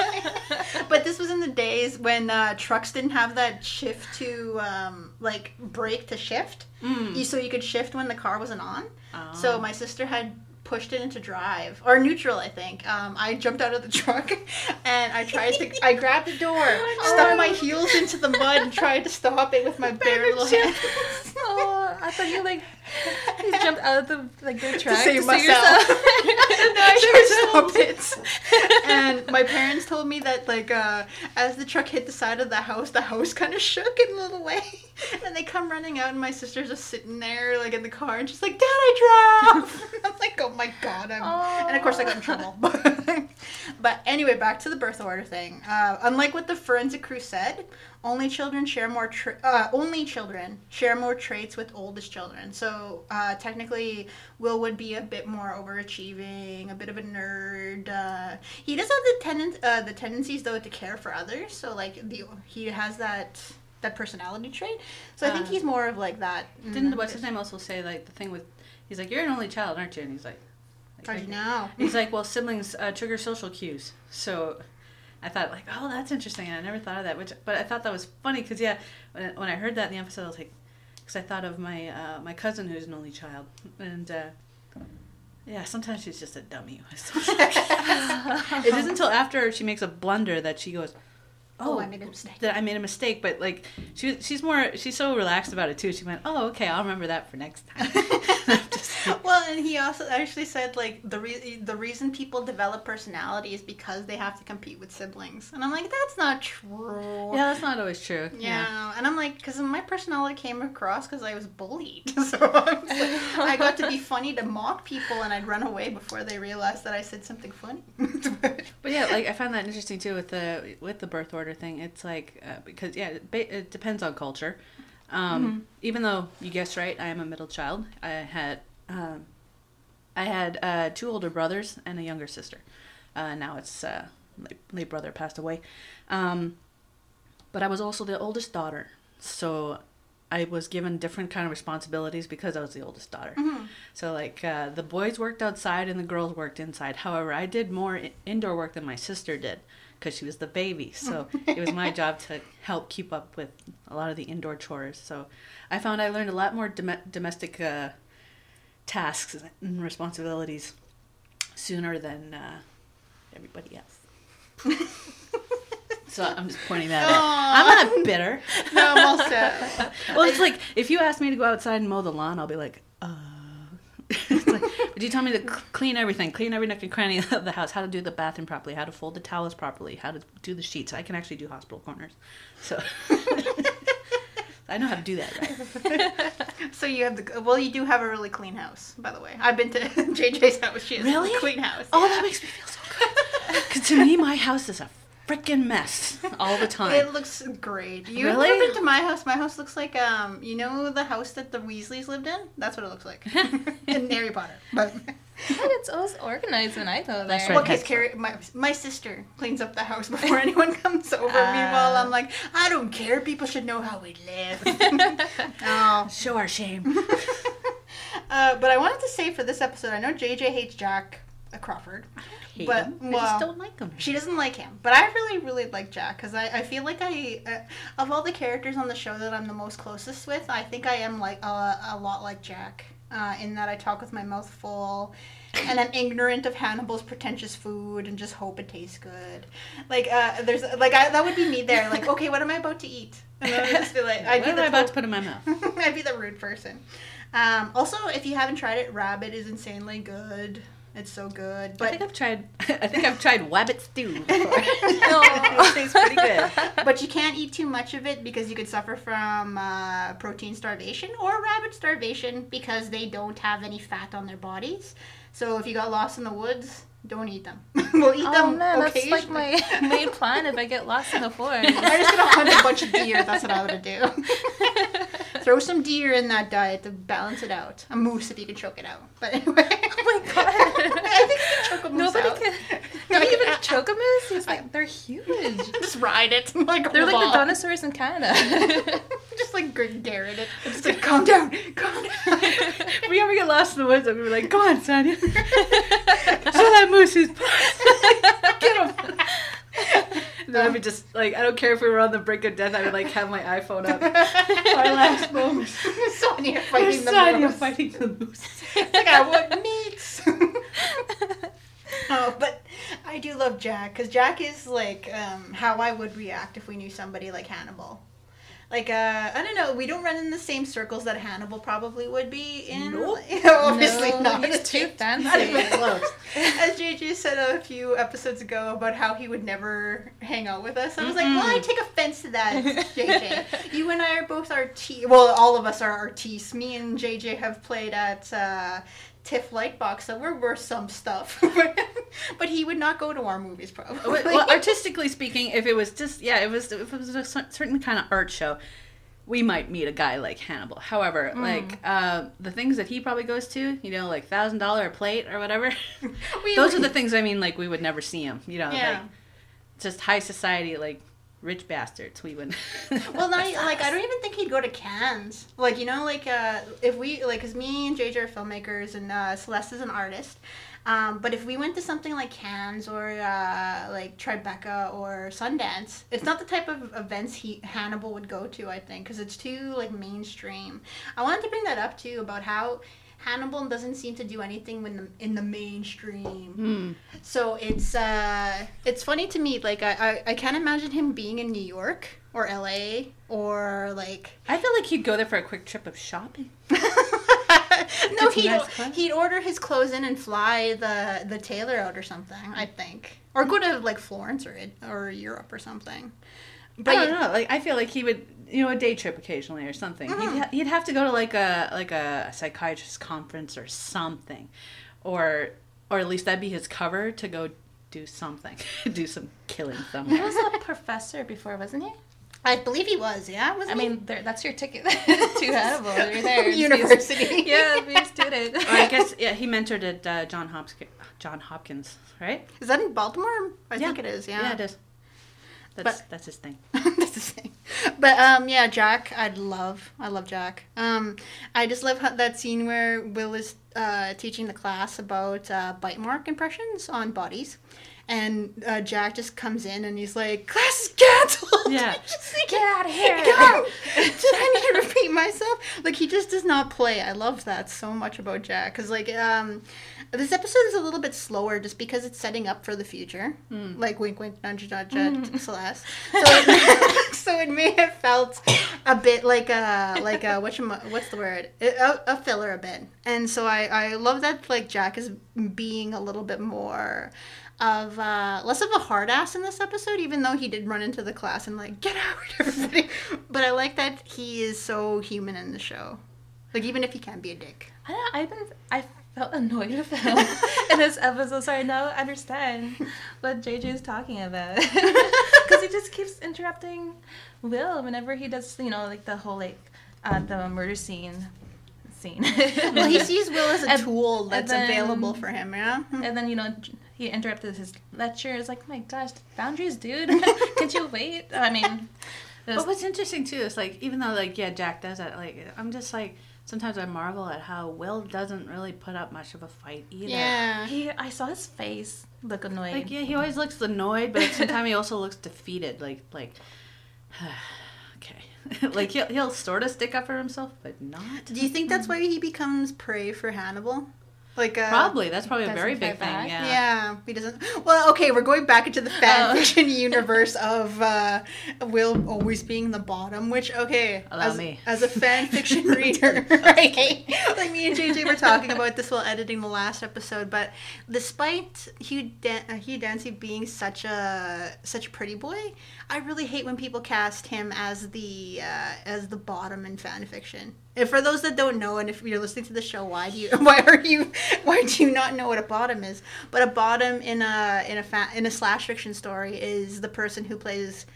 But this was in the days when uh, trucks didn't have that shift to um, like brake to shift, Mm. so you could shift when the car wasn't on. Oh. So my sister had pushed it into drive or neutral, I think. Um, I jumped out of the truck and I tried to. I grabbed the door, stuck my heels into the mud, and tried to stop it with my bare little hands. oh, I thought you like you jumped out of the like the track save save myself. yourself. no, I tried to stop it. And my parents told me that like uh, as the truck hit the side of the house, the house kind of shook in a little way. And they come running out, and my sister's just sitting there like in the car, and she's like, "Dad, I drove." I'm like, "Oh my god!" I'm... And of course, I got in trouble. but anyway, back to the birth order thing. Uh, unlike what the forensic crew said, only children share more. Tra- uh, only children share more traits with oldest children. So uh, technically, Will would be a bit more overachieving, a bit of a nerd. Uh, he does have the tenden- uh, the tendencies though to care for others. So like the he has that that personality trait. So I think Uh, he's more of like that. Didn't Mm. what's his name also say like the thing with? He's like, you're an only child, aren't you? And he's like, like, How'd know? He's like, well, siblings uh, trigger social cues. So I thought like, oh, that's interesting. I never thought of that. Which, but I thought that was funny because yeah, when, when I heard that in the episode, I was like, because I thought of my uh, my cousin who's an only child, and uh, yeah, sometimes she's just a dummy. it isn't until after she makes a blunder that she goes, Oh, oh, I made a mistake. that I made a mistake, but like she she's more she's so relaxed about it too. She went, "Oh, okay, I'll remember that for next time." Like, well, and he also actually said like the re- the reason people develop personality is because they have to compete with siblings, and I'm like, that's not true. yeah, that's not always true. Yeah, and I'm like, because my personality came across because I was bullied, so like, I got to be funny to mock people, and I'd run away before they realized that I said something funny. But yeah, like I found that interesting too with the with the birth order thing. It's like uh, because yeah, it, it depends on culture. Um, Even though you guessed right, I am a middle child. I had um, I had uh, two older brothers and a younger sister. Uh, now it's uh, late, late brother passed away, um, but I was also the oldest daughter, so I was given different kind of responsibilities because I was the oldest daughter. So like uh, the boys worked outside and the girls worked inside. However, I did more indoor work than my sister did because she was the baby. So it was my job to help keep up with a lot of the indoor chores. So I found I learned a lot more dom- domestic uh, tasks and responsibilities sooner than uh, everybody else. so I'm just pointing that out. I'm not bitter. no, I'm all set. Well, it's like if you ask me to go outside and mow the lawn, I'll be like, uh. it's like, you tell me to clean everything, clean every nook and cranny of the house, how to do the bathroom properly, how to fold the towels properly, how to do the sheets. I can actually do hospital corners, so I know how to do that. Right? So you have the well, you do have a really clean house, by the way. I've been to JJ's house. She has Really? a clean house. Oh, that makes me feel so good. Because to me, my house is a freaking mess all the time. It looks great. You've Really? never been to my house. My house looks like um, you know the house that the Weasleys lived in. That's what it looks like in Harry Potter. But But it's always organized when I go there. That's well, because Carrie, my my sister cleans up the house before anyone comes over. Meanwhile, I'm like, I don't care. People should know how we live. oh. Show our shame. Uh, but I wanted to say for this episode, I know JJ hates Jack uh, Crawford. Hate But, him. I just don't like him. She doesn't like him, but I really, really like Jack because I, I feel like I, uh, of all the characters on the show that I'm the most closest with, I think I am like a, a lot like Jack uh, in that I talk with my mouth full. And I'm ignorant of Hannibal's pretentious food and just hope it tastes good. Like, uh, there's like I, that would be me there. Like, okay, what am I about to eat? And then I'd just be like, I'd what be am the I about to put in my mouth? I'd be the rude person. Um, also, if you haven't tried it, rabbit is insanely good. It's so good. I think I've tried. I think I've tried wabbit stew before. It tastes pretty good. but you can't eat too much of it because you could suffer from uh, protein starvation or rabbit starvation because they don't have any fat on their bodies. So if you got lost in the woods, don't eat them. we'll eat Oh them man, that's like my main plan if I get lost in the forest. I'm just gonna hunt a bunch of deer. That's what I would do. Throw some deer in that diet to balance it out. A moose if you can choke it out. But anyway. Oh my god. I think you can choke a moose Nobody out. can. No, I Can you even choke a moose? He's like, they're huge. Just ride it like They're like wall. the dinosaurs in Canada. Just like Garrett it. Just like calm down, calm down. we ever get lost in the woods, I'm gonna like, "Go on, Sonya, show that moose his Get him." then I'd be just like, I don't care if we were on the brink of death. I would like have my iPhone up. Our last moment. Sonya There's fighting the moose. Sonya moose. fighting the moose. like I want meats. oh, but I do love Jack because Jack is like um, how I would react if we knew somebody like Hannibal. Like uh, I don't know, we don't run in the same circles that Hannibal probably would be in. Nope. Obviously No, not. he's too Not even close. As JJ said a few episodes ago about how he would never hang out with us, I was like, well, I take offense to that, JJ. you and I are both artistes. Well, all of us are artistes. Me and JJ have played at uh, TIFF Lightbox, so we're worth some stuff. but he would not go to our movies, probably. well, artistically speaking, if it was just yeah, it was if it was a certain kind of art show, we might meet a guy like Hannibal. However, like uh, the things that he probably goes to, you know, like thousand dollar a plate or whatever, We those are the things I mean. Like we would never see him. You know, Yeah. like just high society, like rich bastards. We would. well, not like I don't even think he'd go to Cannes. Like you know, like uh, if we like, cause me and JJ are filmmakers and uh, Celeste is an artist. Um, but if we went to something like Cannes or uh, like Tribeca or Sundance, it's not the type of events he Hannibal would go to. I think because it's too like mainstream. I wanted to bring that up too about how Hannibal doesn't seem to do anything in the, in the mainstream. Hmm. So it's uh, it's funny to me. Like I, I, I can't imagine him being in New York or LA or like. I feel like he'd go there for a quick trip of shopping. no, he'd, nice he'd order his clothes in and fly the the tailor out or something. I think, or go to like Florence or or Europe or something. But I don't know. Like I feel like he would, you know, a day trip occasionally or something. Mhm. He'd, ha- he'd have to go to like a like a psychiatrist conference or something, or or at least that'd be his cover to go do something, do some killing somewhere. He somewhere. was a professor before, wasn't he? I believe he was. Yeah, was I mean, there, that's your ticket to Hannibal. You're there. University. Yeah, be a student. or I guess yeah, he mentored at uh, John Hopkins. John Hopkins, right? is that in Baltimore? I Yeah. think it is. Yeah, it is. That's But- that's his thing. That's the thing. But um, yeah, Jack, I'd love. I love Jack. Um, I just love that scene where Will is uh, teaching the class about uh, bite mark impressions on bodies, and uh, Jack just comes in and he's like, "Class is canceled." Yeah. Just like, Get out of here. Go! Did I need to repeat myself? Like he just does not play. I love that so much about Jack because like um, this episode is a little bit slower just because it's setting up for the future. Like wink, wink, nudge, nudge, at Celeste. So it, so it may have felt a bit like a like a what's what's the word a, a filler a bit. And so I I love that like Jack is being a little bit more of uh, less of a hard ass in this episode, even though he did run into the class and like get out, everybody. But I like that he is so human in the show. Like even if he can be a dick. I don't, I've been, I felt annoyed with him in this episode, so I now understand what JJ is talking about. Because he just keeps interrupting Will whenever he does, you know, like the whole like uh, the murder scene scene. Well, he sees Will as a And- tool that's then- available for him. Yeah. And then you know he interrupted his lecture. It's like, oh my gosh, boundaries, dude. Can't you wait? I mean, was- But what's interesting too is like even though like yeah Jack does that like I'm just like sometimes I marvel at how Will doesn't really put up much of a fight either. Yeah. he, I saw his face look annoyed. Like yeah, he always looks annoyed, but at the same time he also looks defeated. Like like okay, like he'll he'll sort of stick up for himself, but not. Do you think that's mm-hmm. why he becomes prey for Hannibal? Like uh, Probably that's probably a very fight big thing. back? Yeah. Yeah, he doesn't. Well, okay, we're going back into the fan Oh. fiction universe of uh, Will always being the bottom. Which, okay, Allow as, me. as a fan fiction reader, right? Like me and JJ were talking about this while editing the last episode. But despite Hugh Dan- uh, Hugh Dancy being such a such a pretty boy, I really hate when people cast him as the uh, as the bottom in fan fiction. And for those that don't know, and if you're listening to the show, why do you why are you why do you not know what a bottom is? But a bottom in a in a fa- in a slash fiction story is the person who plays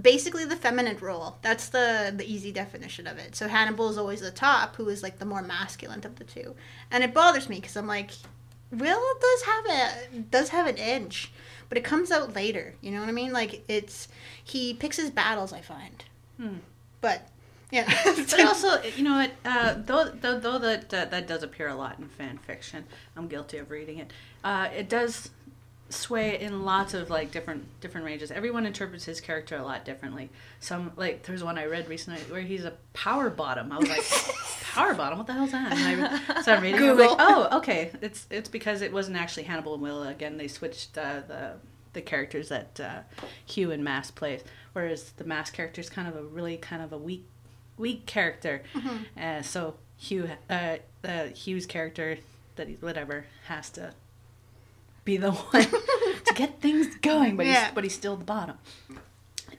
basically the feminine role. That's the the easy definition of it. So Hannibal is always the top, who is like the more masculine of the two, and it bothers me because I'm like, Will does have a does have an edge, but it comes out later. You know what I mean? Like it's he picks his battles. I find, Hmm. but yeah. But also, you know what? Uh, though, though, though that uh, that does appear a lot in fan fiction, I'm guilty of reading it. Uh, it does sway in lots of like different different ranges. Everyone interprets his character a lot differently. Some like there's one I read recently where he's a power bottom. I was like, power bottom? What the hell's that? And I started reading. Google. like, oh, okay. It's it's because it wasn't actually Hannibal and Will. Again, they switched uh, the the characters that uh, Hugh and Mads plays. Whereas the Mads character is kind of a really kind of a weak weak character. Uh, so Hugh, uh, uh, Hugh's character that he whatever has to be the one to get things going, but Yeah. he's but he's still the bottom.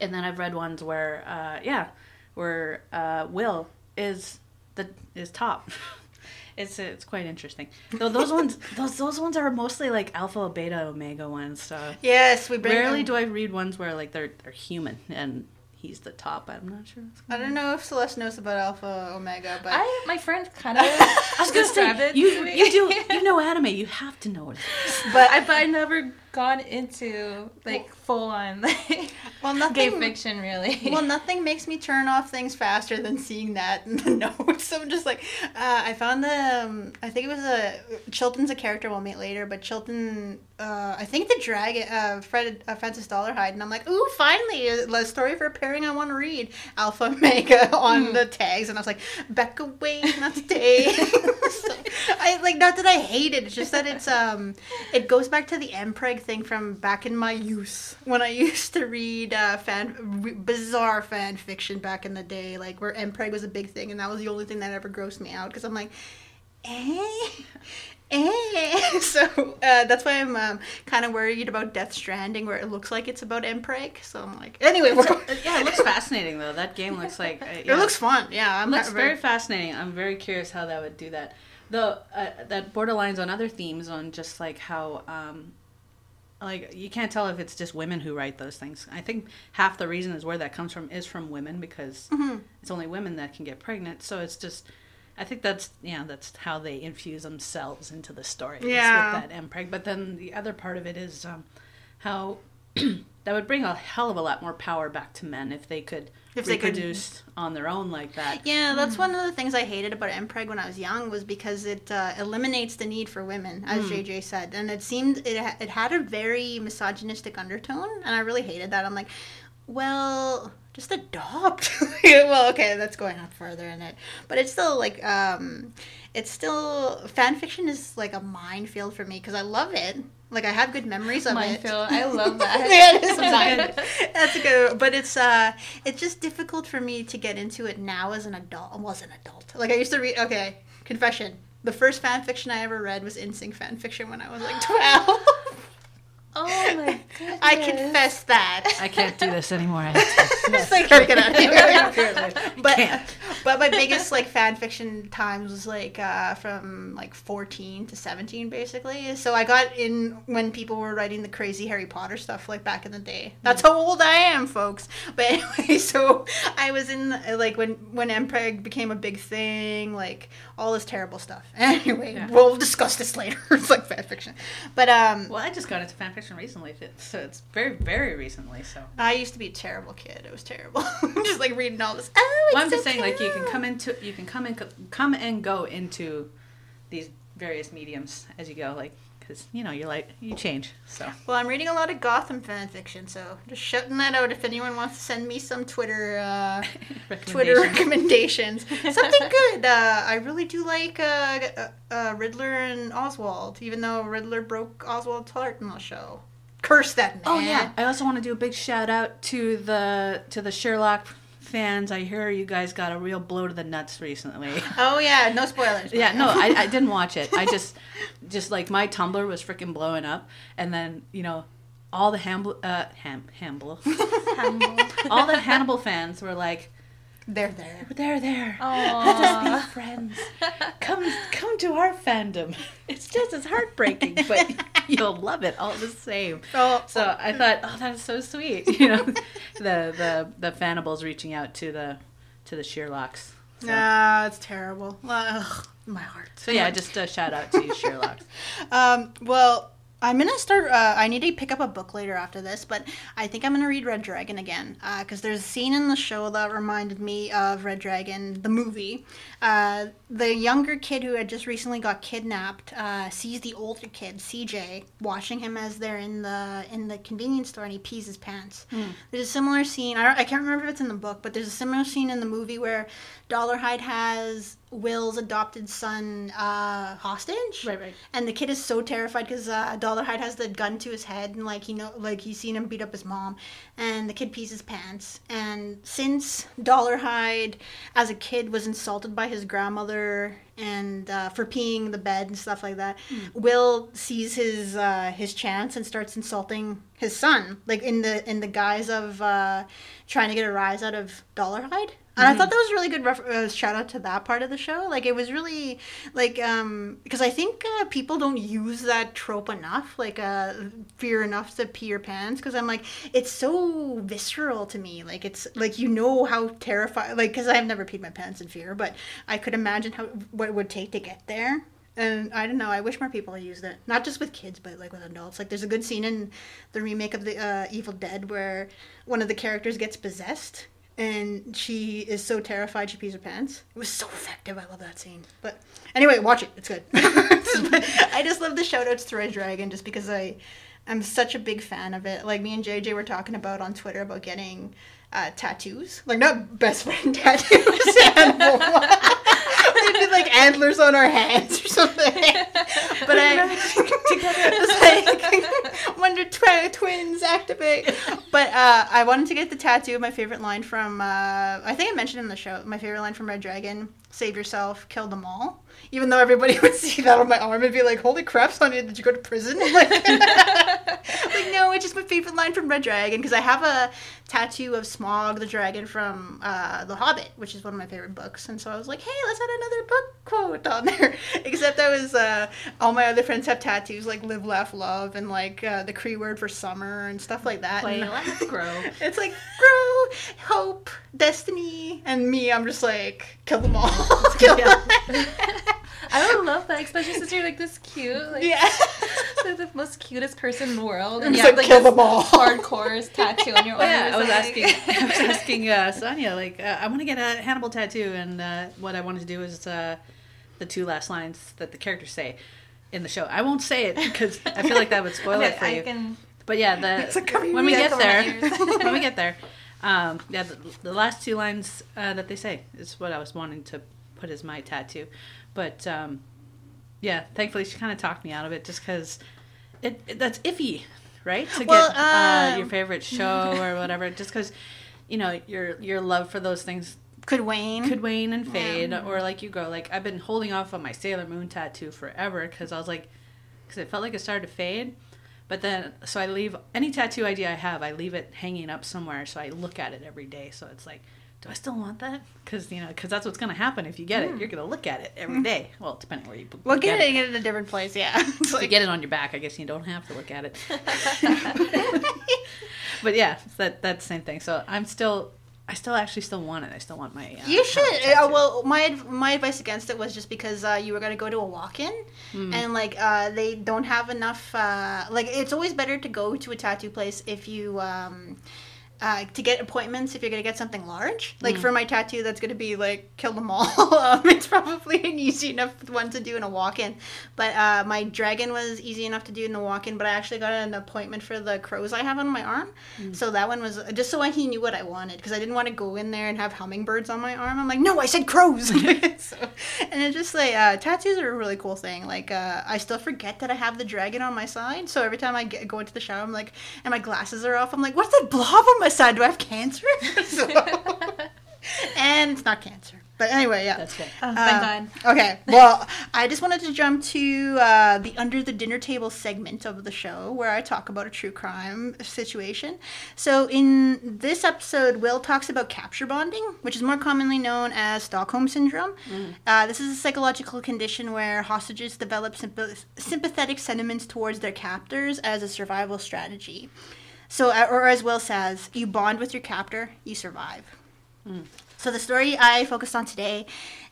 And then I've read ones where, uh, yeah, where uh, Will is the is top. It's it's quite interesting. Though those ones those those ones are mostly like alpha, beta, omega ones. So yes, we bring. rarely them- do I read ones where like they're they're human and he's the top. I'm not sure. What's I don't know if Celeste knows about Alpha Omega, but I, my friend kind of I was gonna say it you you do you know anime. You have to know it. but I, but I never gone into like full on like Well, gay fiction, really. Well, nothing makes me turn off things faster than seeing that in the notes. So I'm just like, uh, I found the, um, I think it was a, Chilton's a character we'll meet later, but Chilton, uh, I think the dragon, uh, Fred, uh, Francis Dolarhyde, and I'm like, ooh, finally, a, a story for a pairing I want to read. Alpha Omega on the tags, and I was like, Becca, Wayne, not today. So, I like, not that I hate it, it's just that it's, um, it goes back to the Mpreg thing from back in my youth when I used to read uh, fan bizarre fan fiction back in the day, like where Mpreg was a big thing, and that was the only thing that ever grossed me out because I'm like, eh, eh. So uh, that's why I'm um, kind of worried about Death Stranding, where it looks like it's about Mpreg. So I'm like, anyway, going. yeah, it looks fascinating though. That game looks like uh, yeah. It looks fun. Yeah, I'm It looks not very fascinating. I'm very curious how that would do that. Though uh, that borderlines on other themes on just like how um, like you can't tell if it's just women who write those things. I think half the reason is where that comes from is from women because Mm-hmm. it's only women that can get pregnant. So it's just I think that's yeah, that's how they infuse themselves into the story. Yeah. With that Mpreg. But then the other part of it is um, how that would bring a hell of a lot more power back to men if they could If they could- on their own like that. Yeah, that's one of the things I hated about Mpreg when I was young was because it uh, eliminates the need for women, as JJ said, and it seemed it it had a very misogynistic undertone, and I really hated that. I'm like, well, just adopt. well, okay, that's going on further in it, but it's still like um, it's still fan fiction is like a minefield for me because I love it. Like I have good memories of it. Minefield. I love that. yeah, it is a. That's a good. But it's uh, it's just difficult for me to get into it now as an adult. I was an adult. Like I used to read. Okay, confession. The first fan fiction I ever read was NSYNC fan fiction when I was like twelve. Oh my goodness. I confess that. I can't do this anymore. I have to- like, get out of but Can't. but my biggest like fan fiction times was like uh, from like 14 to 17 basically so i got in when people were writing the crazy harry potter stuff like back in the day that's how old i am folks but anyway so i was in like when when mpreg became a big thing like all this terrible stuff anyway Yeah. we'll discuss this later it's like fan fiction but um Well, I just got into fan fiction recently, so it's very, very recently. So, I used to be a terrible kid. It was terrible. just like reading all this. Oh, well, I'm it's just so saying, like, you can come into, you can come and come and go into these various mediums as you go, like, because you know, you're like, you change. So, Well, I'm reading a lot of Gotham fan fiction, so just shutting that out. If anyone wants to send me some Twitter uh, Twitter Recommendations. recommendations, something good. Uh, I really do like uh, uh, uh, Riddler and Oswald, even though Riddler broke Oswald's heart in the show. Curse that man. Oh yeah, I also want to do a big shout out to the to the Sherlock fans. I hear you guys got a real blow to the nuts recently. Oh yeah, no spoilers. Yeah, no, I, I didn't watch it. I just, just like my Tumblr was freaking blowing up, and then you know, all the Hannibal, uh, Ham, Hannibal, all the Hannibal fans were like, They're there. "They're there. Let us Aww. be friends. Come, come to our fandom. It's just as heartbreaking, but you'll love it all the same." Oh, So I thought, oh, that's so sweet. You know, the the the Fannibals reaching out to the to the Sherlocks. So, Nah, it's terrible. Ugh, my heart. so yeah, just a shout out to you, Sherlocks. Um, well, I'm gonna start. Uh, I need to pick up a book later after this, but I think I'm gonna read Red Dragon again because there's a scene in the show that reminded me of Red Dragon, the movie. Uh, the younger kid who had just recently got kidnapped uh, sees the older kid, CJ, watching him as they're in the in the convenience store, and he pees his pants. There's a similar scene. I don't, I can't remember if it's in the book, but there's a similar scene in the movie where Dolarhyde has Will's adopted son uh, hostage. Right, right. And the kid is so terrified because uh, Dolarhyde has the gun to his head, and like he know, like he's seen him beat up his mom, and the kid pees his pants. And since Dolarhyde, as a kid, was insulted by his grandmother and uh, for peeing the bed and stuff like that, Will sees his uh, his chance and starts insulting his son, like in the in the guise of uh, trying to get a rise out of Dolarhyde. And I thought that was a really good ref- uh, shout out to that part of the show. Like it was really like um because I think uh, people don't use that trope enough, like uh fear enough to pee your pants. Because I'm like it's so visceral to me. Like it's like you know how terrified. Like because I've never peed my pants in fear, but I could imagine how what it would take to get there. and I don't know. I wish more people used it, not just with kids, but like with adults. Like, there's a good scene in the remake of the uh, Evil Dead where one of the characters gets possessed, and she is so terrified she pees her pants. It was so effective. I love that scene. But anyway, watch it. It's good. I just love the shout outs to Red Dragon just because I. I'm such a big fan of it. Like me and JJ were talking about on Twitter about getting uh, tattoos, like not best friend tattoos, and maybe like antlers on our hands or something. But I it's like Wonder twi- Twins activate. But uh, I wanted to get the tattoo. Of my favorite line from uh, I think I mentioned in the show. My favorite line from Red Dragon: "Save yourself, kill them all." Even though everybody would see that on my arm and be like, "Holy crap, Sonya, did you go to prison?" Like, like no, it's just my favorite line from Red Dragon because I have a tattoo of Smaug the dragon from uh, The Hobbit, which is one of my favorite books. And so I was like, hey, let's add another book quote on there. Except I was uh, all my other friends have tattoos like live, laugh, love, and like uh, the Cree word for summer and stuff like that. Play, and laugh, grow. It's like grow, hope, destiny, and me. I'm just like kill them all. Yeah. I would love that, especially since you're like this cute, like yeah. the, the most cutest person in the world, and you have like, like this hardcore tattoo on your arm. yeah, I was It's asking. I was asking uh, Sonya, like, uh, I want to get a Hannibal tattoo, and uh, what I wanted to do is uh, the two last lines that the characters say in the show. I won't say it because I feel like that would spoil okay, it for I you. can. But yeah, the like, come when we get there, when we get there, um, yeah, the, the last two lines uh, that they say is what I was wanting to put as my tattoo. But um, yeah, thankfully she kind of talked me out of it just because it, it that's iffy, right? To Well, get uh, um, your favorite show or whatever, just because you know your your love for those things Could wane could wane and fade, or like you go. Like I've been holding off on my Sailor Moon tattoo forever because I was like, because it felt like it started to fade. But then, so I leave any tattoo idea I have, I leave it hanging up somewhere, so I look at it every day. So it's like, do I still want that? Because you know, because that's what's gonna happen if you get it. You're gonna look at it every day. Well, depending where you. Well, get get it, it in a different place. Yeah. It's If you get it on your back, I guess you don't have to look at it. but yeah, that that's the same thing. So I'm still, I still actually still want it. I still want my. Uh, You should. Uh, well, my my advice against it was just because uh, you were gonna go to a walk-in, Hmm. and like uh, they don't have enough. Uh, like it's always better to go to a tattoo place if you. Um, uh, to get appointments if you're gonna get something large. Like for my tattoo, that's gonna be like kill them all. um, it's probably an easy enough one to do in a walk-in. But uh, my dragon was easy enough to do in the walk-in. But I actually got an appointment for the crows I have on my arm. Hmm. So that one was just so he knew what I wanted because I didn't want to go in there and have hummingbirds on my arm. I'm like, no, I said crows. so, and it's just like uh, tattoos are a really cool thing. Like uh, I still forget that I have the dragon on my side. So every time I get, go into the shower, I'm like, and my glasses are off. I'm like, what's that blob on my side? Do I have cancer? So- and it's not cancer. But anyway, yeah. That's good. Oh, thank God. Okay, well, I just wanted to jump to uh, the under the dinner table segment of the show where I talk about a true crime situation. So, in this episode, Will talks about capture bonding, which is more commonly known as Stockholm syndrome. Uh, this is a psychological condition where hostages develop sympa- sympathetic sentiments towards their captors as a survival strategy. So, uh, or as Will says, you bond with your captor, you survive. So the story I focused on today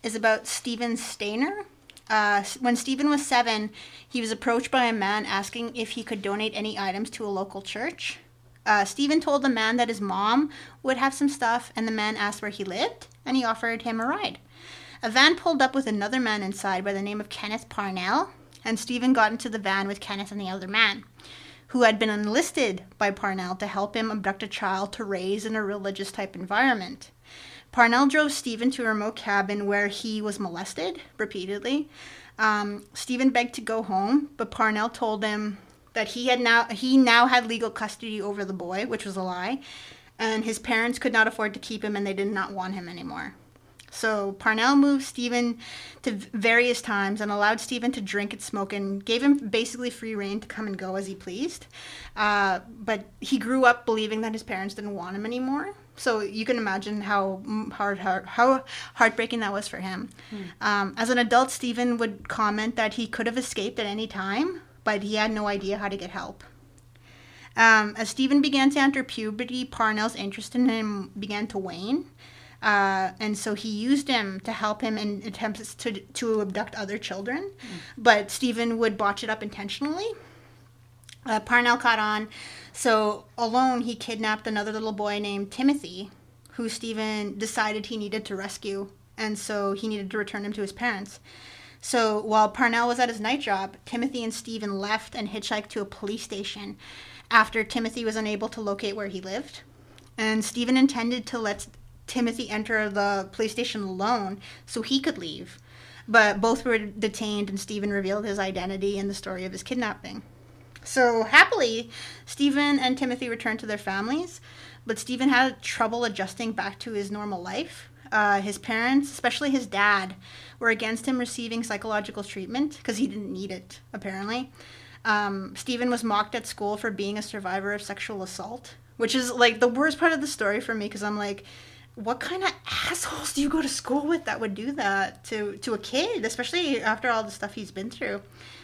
is about Steven Stayner. Uh, when Steven was seven, he was approached by a man asking if he could donate any items to a local church. Uh, Steven told the man that his mom would have some stuff, and the man asked where he lived, and he offered him a ride. A van pulled up with another man inside by the name of Kenneth Parnell, and Steven got into the van with Kenneth and the other man, who had been enlisted by Parnell to help him abduct a child to raise in a religious type environment. Parnell drove Steven to a remote cabin where he was molested repeatedly. Um, Steven begged to go home, but Parnell told him that he had now he now had legal custody over the boy, which was a lie, and his parents could not afford to keep him, and they did not want him anymore. So Parnell moved Steven to various times and allowed Steven to drink and smoke and gave him basically free reign to come and go as he pleased. Uh, but he grew up believing that his parents didn't want him anymore. So you can imagine how hard, hard how heartbreaking that was for him. Um, as an adult, Steven would comment that he could have escaped at any time, but he had no idea how to get help. Um, as Steven began to enter puberty, Parnell's interest in him began to wane. Uh, and so he used him to help him in attempts to, to abduct other children. But Steven would botch it up intentionally. Uh, Parnell caught on. So, alone, he kidnapped another little boy named Timothy, who Steven decided he needed to rescue. And so he needed to return him to his parents. So, while Parnell was at his night job, Timothy and Steven left and hitchhiked to a police station after Timothy was unable to locate where he lived. And Stephen intended to let Timothy enter the police station alone so he could leave. But both were detained, and Steven revealed his identity and the story of his kidnapping. So happily, Steven and Timothy returned to their families, but Steven had trouble adjusting back to his normal life. Uh, his parents, especially his dad, were against him receiving psychological treatment because he didn't need it, apparently. Um, Steven was mocked at school for being a survivor of sexual assault, which is like the worst part of the story for me because I'm like, what kind of assholes do you go to school with that would do that to to a kid, especially after all the stuff he's been through?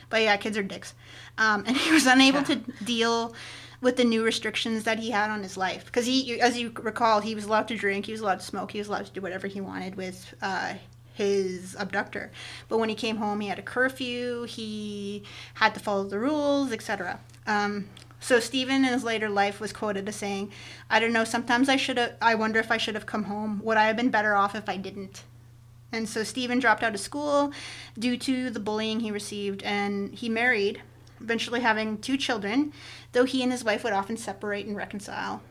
But yeah, kids are dicks. Um, and he was unable to deal with the new restrictions that he had on his life because he, as you recall, he was allowed to drink, he was allowed to smoke, he was allowed to do whatever he wanted with uh, his abductor. But when he came home, he had a curfew, he had to follow the rules, etc. Um, so Steven in his later life was quoted as saying, "I don't know. Sometimes I should. I wonder if I should have come home. Would I have been better off if I didn't?" And so Steven dropped out of school due to the bullying he received, and he married, eventually having two children, though he and his wife would often separate and reconcile.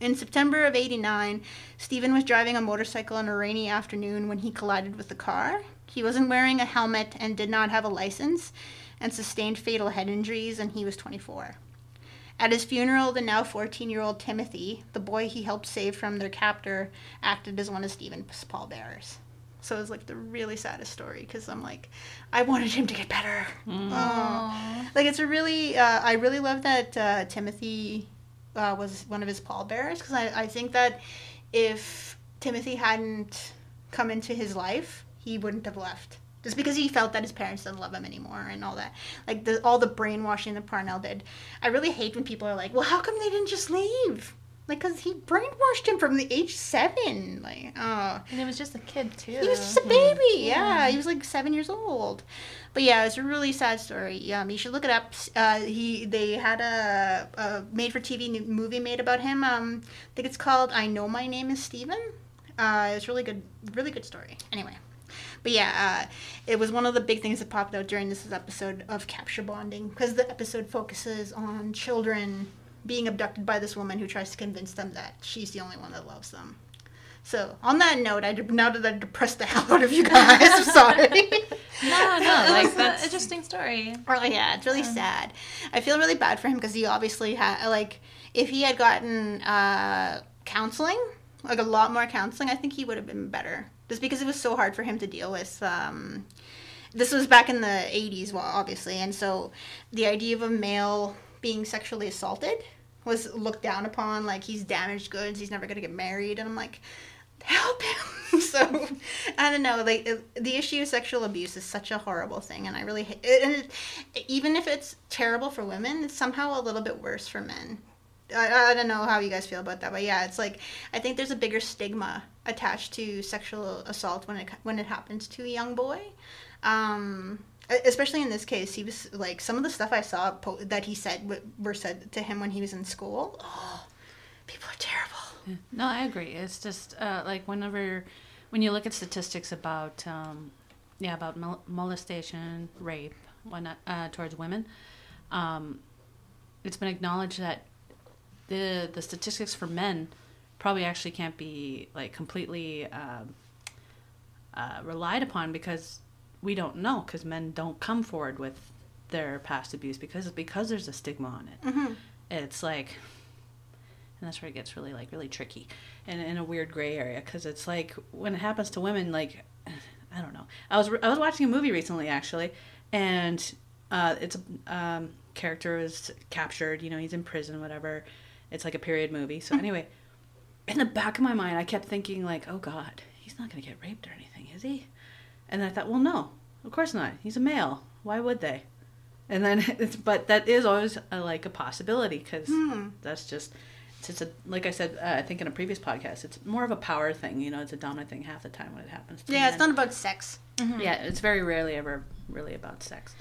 In September of 89, Steven was driving a motorcycle on a rainy afternoon when he collided with a car. He wasn't wearing a helmet and did not have a license, and sustained fatal head injuries, and he was 24. At his funeral, the now 14 year old Timothy, the boy he helped save from their captor, acted as one of Steven's pallbearers. So it was like the really saddest story because I'm like, I wanted him to get better. Oh. Like it's a really, uh, I really love that uh, Timothy uh, was one of his pallbearers because I, I think that if Timothy hadn't come into his life, he wouldn't have left. Just because he felt that his parents didn't love him anymore and all that. Like the, all the brainwashing that Parnell did. I really hate when people are like, well, how come they didn't just leave? Like, because he brainwashed him from the age seven. Like, oh. And he was just a kid, too. He was just a baby. Yeah. He was like seven years old. But yeah, it's a really sad story. Um, you should look it up. Uh, he they had a, a made for TV movie made about him. Um, I think it's called "I Know My Name Is steven Uh, it's really good, really good story. Anyway, but yeah, uh, it was one of the big things that popped out during this episode of capture bonding because the episode focuses on children being abducted by this woman who tries to convince them that she's the only one that loves them. So, on that note, I now that I depressed the hell out of you guys, I'm sorry. no, no, like that's an interesting story. Oh yeah, it's really yeah. sad. I feel really bad for him because he obviously had like if he had gotten uh, counseling, like a lot more counseling, I think he would have been better. Just because it was so hard for him to deal with. Um, this was back in the 80s, well, obviously, and so the idea of a male being sexually assaulted was looked down upon like he's damaged goods he's never to get married and i'm like help him so i don't know like the issue of sexual abuse is such a horrible thing and i really hate it and it, even if it's terrible for women it's somehow a little bit worse for men I, I don't know how you guys feel about that but yeah it's like i think there's a bigger stigma attached to sexual assault when it when it happens to a young boy um especially in this case, he was like some of the stuff I saw po- that he said were said to him when he was in school. Oh, people are terrible. No, I agree. It's just uh, like whenever when you look at statistics about um, yeah about mol- molestation, rape, whatnot uh, towards women, um, it's been acknowledged that the the statistics for men probably actually can't be like completely uh, uh relied upon because we don't know because men don't come forward with their past abuse because because there's a stigma on it. Mm-hmm. It's like, and that's where it gets really like really tricky and in a weird gray area because it's like when it happens to women, like I don't know. I was I was watching a movie recently actually, and uh, it's a um, character is captured. You know, he's in prison, whatever. It's like a period movie. So mm-hmm. anyway, in the back of my mind, I kept thinking like, oh God, he's not gonna get raped or anything, is he? And I thought, well, no, of course not. He's a male. Why would they? And then, it's, but that is always a, like a possibility because hmm. that's just it's, a like I said, uh, I think in a previous podcast, it's more of a power thing. You know, it's a dominant thing half the time when it happens. To Yeah, it's not about sex. Yeah, it's very rarely ever really about sex.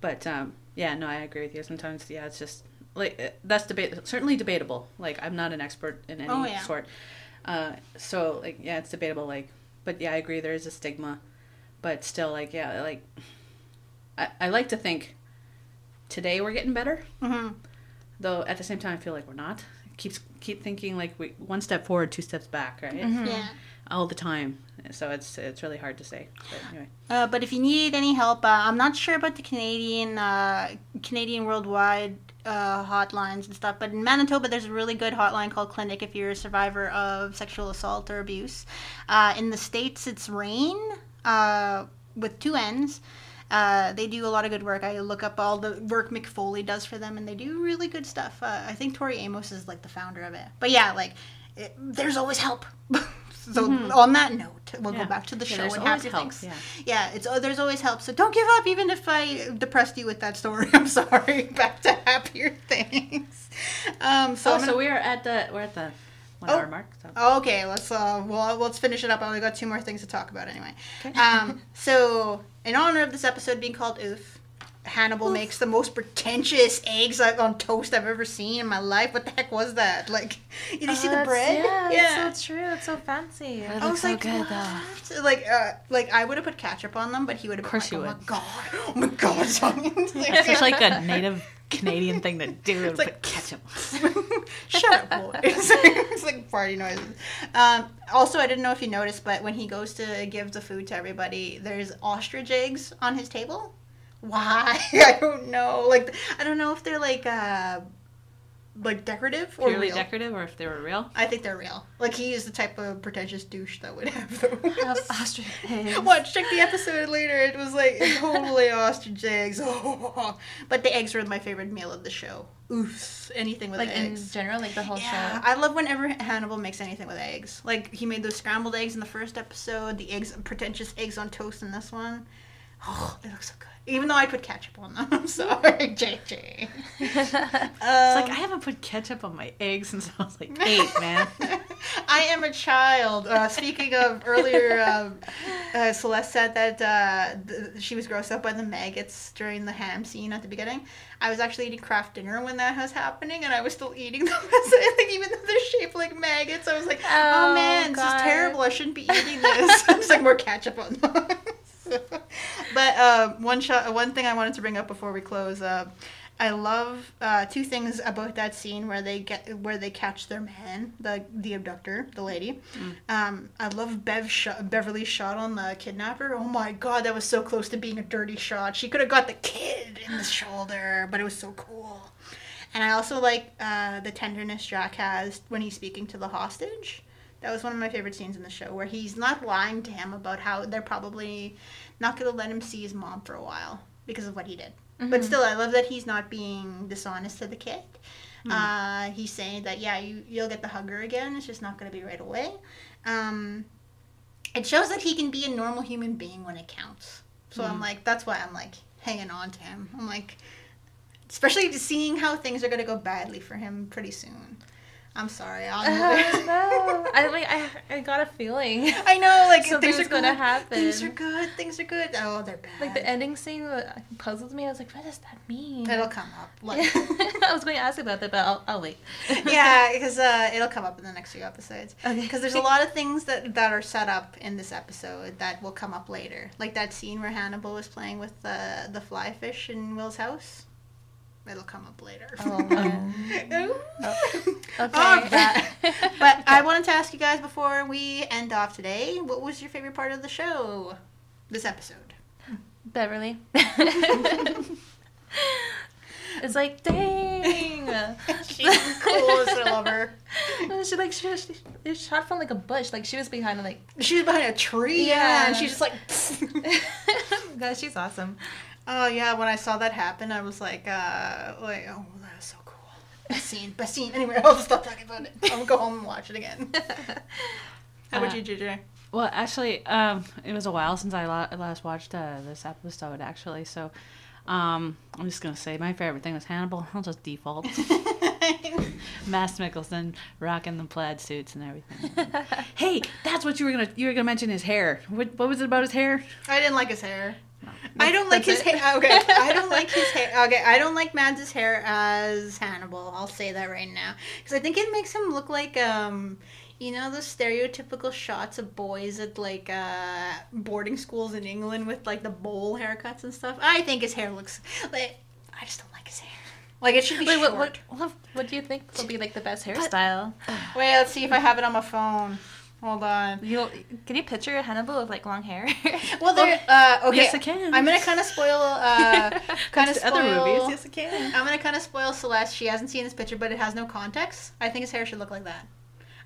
But um, yeah, no, I agree with you. Sometimes, yeah, it's just like uh, that's debate. Certainly debatable. Like I'm not an expert in any Oh, yeah. sort. Uh, so like yeah, it's debatable. Like, but yeah, I agree. There is a stigma, but still, like yeah, like I, I like to think today we're getting better. hmm Though at the same time, I feel like we're not. Keeps keep thinking like we one step forward, two steps back, right? Yeah. All the time. So it's it's really hard to say. But anyway. Uh, but if you need any help, uh, I'm not sure about the Canadian uh, Canadian worldwide uh, hotlines and stuff. But in Manitoba, there's a really good hotline called Klinic if you're a survivor of sexual assault or abuse. Uh, in the states, it's RAINN uh, with two N's. Uh, they do a lot of good work. I look up all the work Mick Foley does for them, and they do really good stuff. Uh, I think Tori Amos is like the founder of it. But yeah, like it, there's always help. so on that note, we'll Yeah. go back to the show and help, things. yeah. Yeah, it's oh, there's always help. So don't give up, even if I depressed you with that story. I'm sorry. Back to happier things. Um, so, So, I'm so we are at the we're at the one Oh. hour mark. So. okay, let's uh, well, let's finish it up. I only got two more things to talk about anyway. Um, so in honor of this episode being called Œuf. Hannibal makes the most pretentious eggs on toast I've ever seen in my life. What the heck was that? Like, did you see the bread? Yeah, it's so true. It's so fancy. It I looks was so like, good, what? Like, uh, like I would have put ketchup on them, but he would have. Of course been you like, would. Oh my god! Oh my god! It's just like a native Canadian thing to do. It's to like- put ketchup. Shut up, boys. it's like party noises. Um, also, I didn't know if you noticed, but when he goes to give the food to everybody, there's ostrich eggs on his table. Why? I don't know. Like, I don't know if they're like, uh, like decorative or Purely real. decorative, or if they were real. I think they're real. Like, he is the type of pretentious douche that would have those. Have ostrich eggs. Watch, check the episode later. It was like totally ostrich eggs. But the eggs were my favorite meal of the show. Oof, anything with eggs. Like in general, like the whole Yeah, show. I love whenever Hannibal makes anything with eggs. Like he made those scrambled eggs in the first episode, the eggs, pretentious eggs on toast in this one. Oh, they look so good. Even though I put ketchup on them. I'm sorry, JJ. It's Um, like I haven't put ketchup on my eggs since I was like eight, man. I am a child. Uh, speaking of earlier, um, uh, Celeste said that uh, th- she was grossed out by the maggots during the ham scene at the beginning. I was actually eating craft dinner when that was happening, and I was still eating them. I think even though they're shaped like maggots, I was like, "Oh, Oh, man, this is terrible. I shouldn't be eating this." It's like more ketchup on them. but uh, one shot, one thing I wanted to bring up before we close. Uh, I love uh, two things about that scene where they get where they catch their man, the the abductor, the lady. Um, I love Bev shot, Beverly's shot on the kidnapper. Oh my god, that was so close to being a dirty shot. She could have got the kid in the shoulder, but it was so cool. And I also like uh, the tenderness Jack has when he's speaking to the hostage. That was one of my favorite scenes in the show, where he's not lying to him about how they're probably not going to let him see his mom for a while because of what he did. But still, I love that he's not being dishonest to the kid. Uh, he's saying that yeah, you you'll get the hugger again. It's just not going to be right away. Um, it shows that he can be a normal human being when it counts. So I'm like, that's why I'm like hanging on to him. I'm like, especially seeing how things are going to go badly for him pretty soon. I'm sorry. I'll Oh, no. I like I, I got a feeling. I know, like things are gonna happen. Things are good. Things are good. Oh, they're bad. Like the ending scene puzzled me. I was like, what does that mean? It'll come up. Like, I was going to ask about that, but I'll, I'll wait. yeah, because uh, it'll come up in the next few episodes. Okay. Because there's a lot of things that that are set up in this episode that will come up later, like that scene where Hannibal was playing with the the fly fish in Will's house. It'll come up later. Oh, man. Ooh. Okay. All right. but I wanted to ask you guys before we end off today, what was your favorite part of the show? This episode. Beverly. it's like, dang. She's cool as I love her. she like she was she, shot from like a bush. Like she was behind like. She was behind a tree, yeah, Yeah. and she's just like. Guys, she's awesome. Oh yeah, when I saw that happen, I was like, uh, like, oh, that is so cool. Best scene, best scene. Anyway, I'll just stop talking about it. I'll go home and watch it again. How about Uh, you, JJ? Well, actually, um, it was a while since I last watched uh, this episode. Actually, so um, I'm just gonna say my favorite thing was Hannibal. I'll just default. Mads Mikkelsen rocking the plaid suits and everything. hey, that's what you were gonna you were gonna mention his hair. What what was it about his hair? I didn't like his hair. I don't like his That's it. hair. Okay, I don't like his hair. Okay, I don't like Mads' hair as Hannibal. I'll say that right now because I think it makes him look like um, you know, those stereotypical shots of boys at like uh boarding schools in England with like the bowl haircuts and stuff. I think his hair looks like I just don't like his hair. Like it should be Wait, short. what, what, what, what do you think will be like the best hairstyle? Wait, let's see if I have it on my phone. Hold on. You can you picture Hannibal with like long hair? Well, there. Uh, okay. Yes, I can. I'm gonna kind of spoil. Uh, kind of spoil. other movies, yes, I can. I'm gonna kind of spoil Celeste. She hasn't seen this picture, but it has no context. I think his hair should look like that.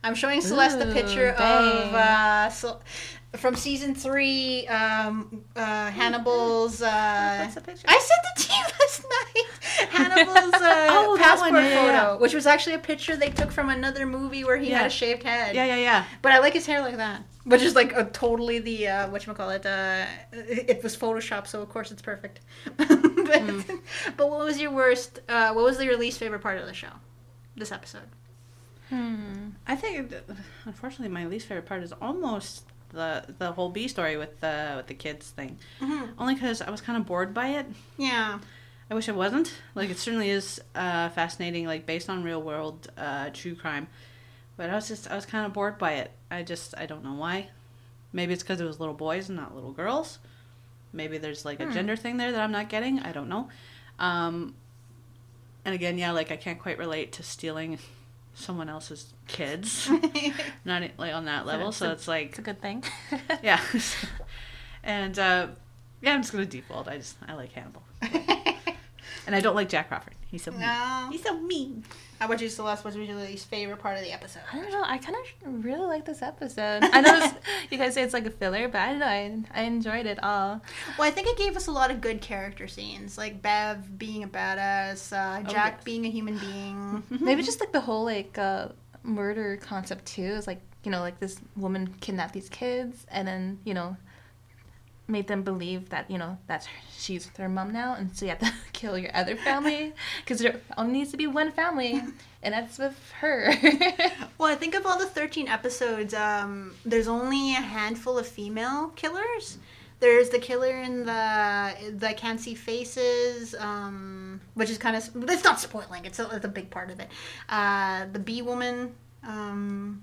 I'm showing Celeste Ooh, picture of uh, Cel- from season three, um, uh, Hannibal's. Uh, What's the picture? I sent it to you last night. Hannibal's uh, Oh, passport one, yeah, photo, yeah, yeah. which was actually a picture they took from another movie where he had a shaved head. Yeah, yeah, yeah. But I like his hair like that, which is like a totally the uh, what call it. Uh, it it was Photoshop, so of course it's perfect. but, Hmm. but what was your worst? Uh, what was your least favorite part of the show? This episode. Hmm. I think, unfortunately, my least favorite part is almost the the whole B story with the with the kids thing. Mm-hmm. Only because I was kind of bored by it. Yeah. I wish I wasn't. Like it certainly is uh, fascinating, like based on real world uh, true crime. But I was just I was kind of bored by it. I just I don't know why. Maybe it's because it was little boys and not little girls. Maybe there's like a Hmm. gender thing there that I'm not getting. I don't know. Um, and again, yeah, like I can't quite relate to stealing someone else's kids. not like on that level. So it's like It's a good thing. yeah. and uh, yeah, I'm just gonna default. I just I like Hannibal, and I don't like Jack Crawford. He's so mean. no. He's so mean. How about you, Celeste? What's your least favorite part of the episode? I don't know. I kind of really like this episode. I know this, you guys say it's like a filler, but I don't know. I, I enjoyed it all. Well, I think it gave us a lot of good character scenes, like Bev being a badass, uh, Oh, Jack yes. being a human being. Maybe just like the whole like uh, murder concept too. Is like you know like this woman kidnapped these kids and then you know made them believe that you know that's her, she's their mom now, and so you have to kill your other family because there only needs to be one family, and that's with her. Well, I think of all the 13 episodes, um, there's only a handful of female killers. There's the killer in the the can't see faces, um, which is kind of it's not spoiling. It's a, it's a big part of it. Uh, the bee woman. Um,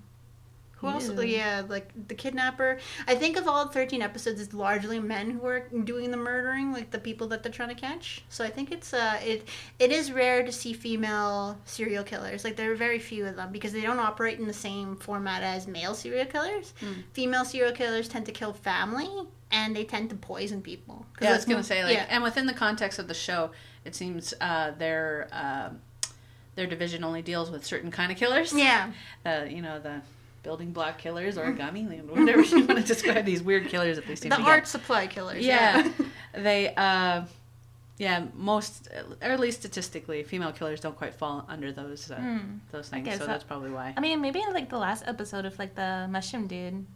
who else? Yeah, like the kidnapper. I think of all 13 episodes, it's largely men who are doing the murdering, like the people that they're trying to catch. So I think it's uh, it it is rare to see female serial killers. Like there are very few of them because they don't operate in the same format as male serial killers. Hmm. Female serial killers tend to kill family and they tend to poison people. Yeah, I was gonna more- say like, yeah. and within the context of the show, it seems uh, their uh, their division only deals with certain kind of killers. yeah. Uh, you know the building block killers, origami, whatever you want to describe these weird killers that they seem The to art get. supply killers. Yeah, they. Uh, yeah, most, or at least statistically, female killers don't quite fall under those uh, Hmm. those things. so that- that's probably why. I mean, maybe in like the last episode of like the mushroom dude,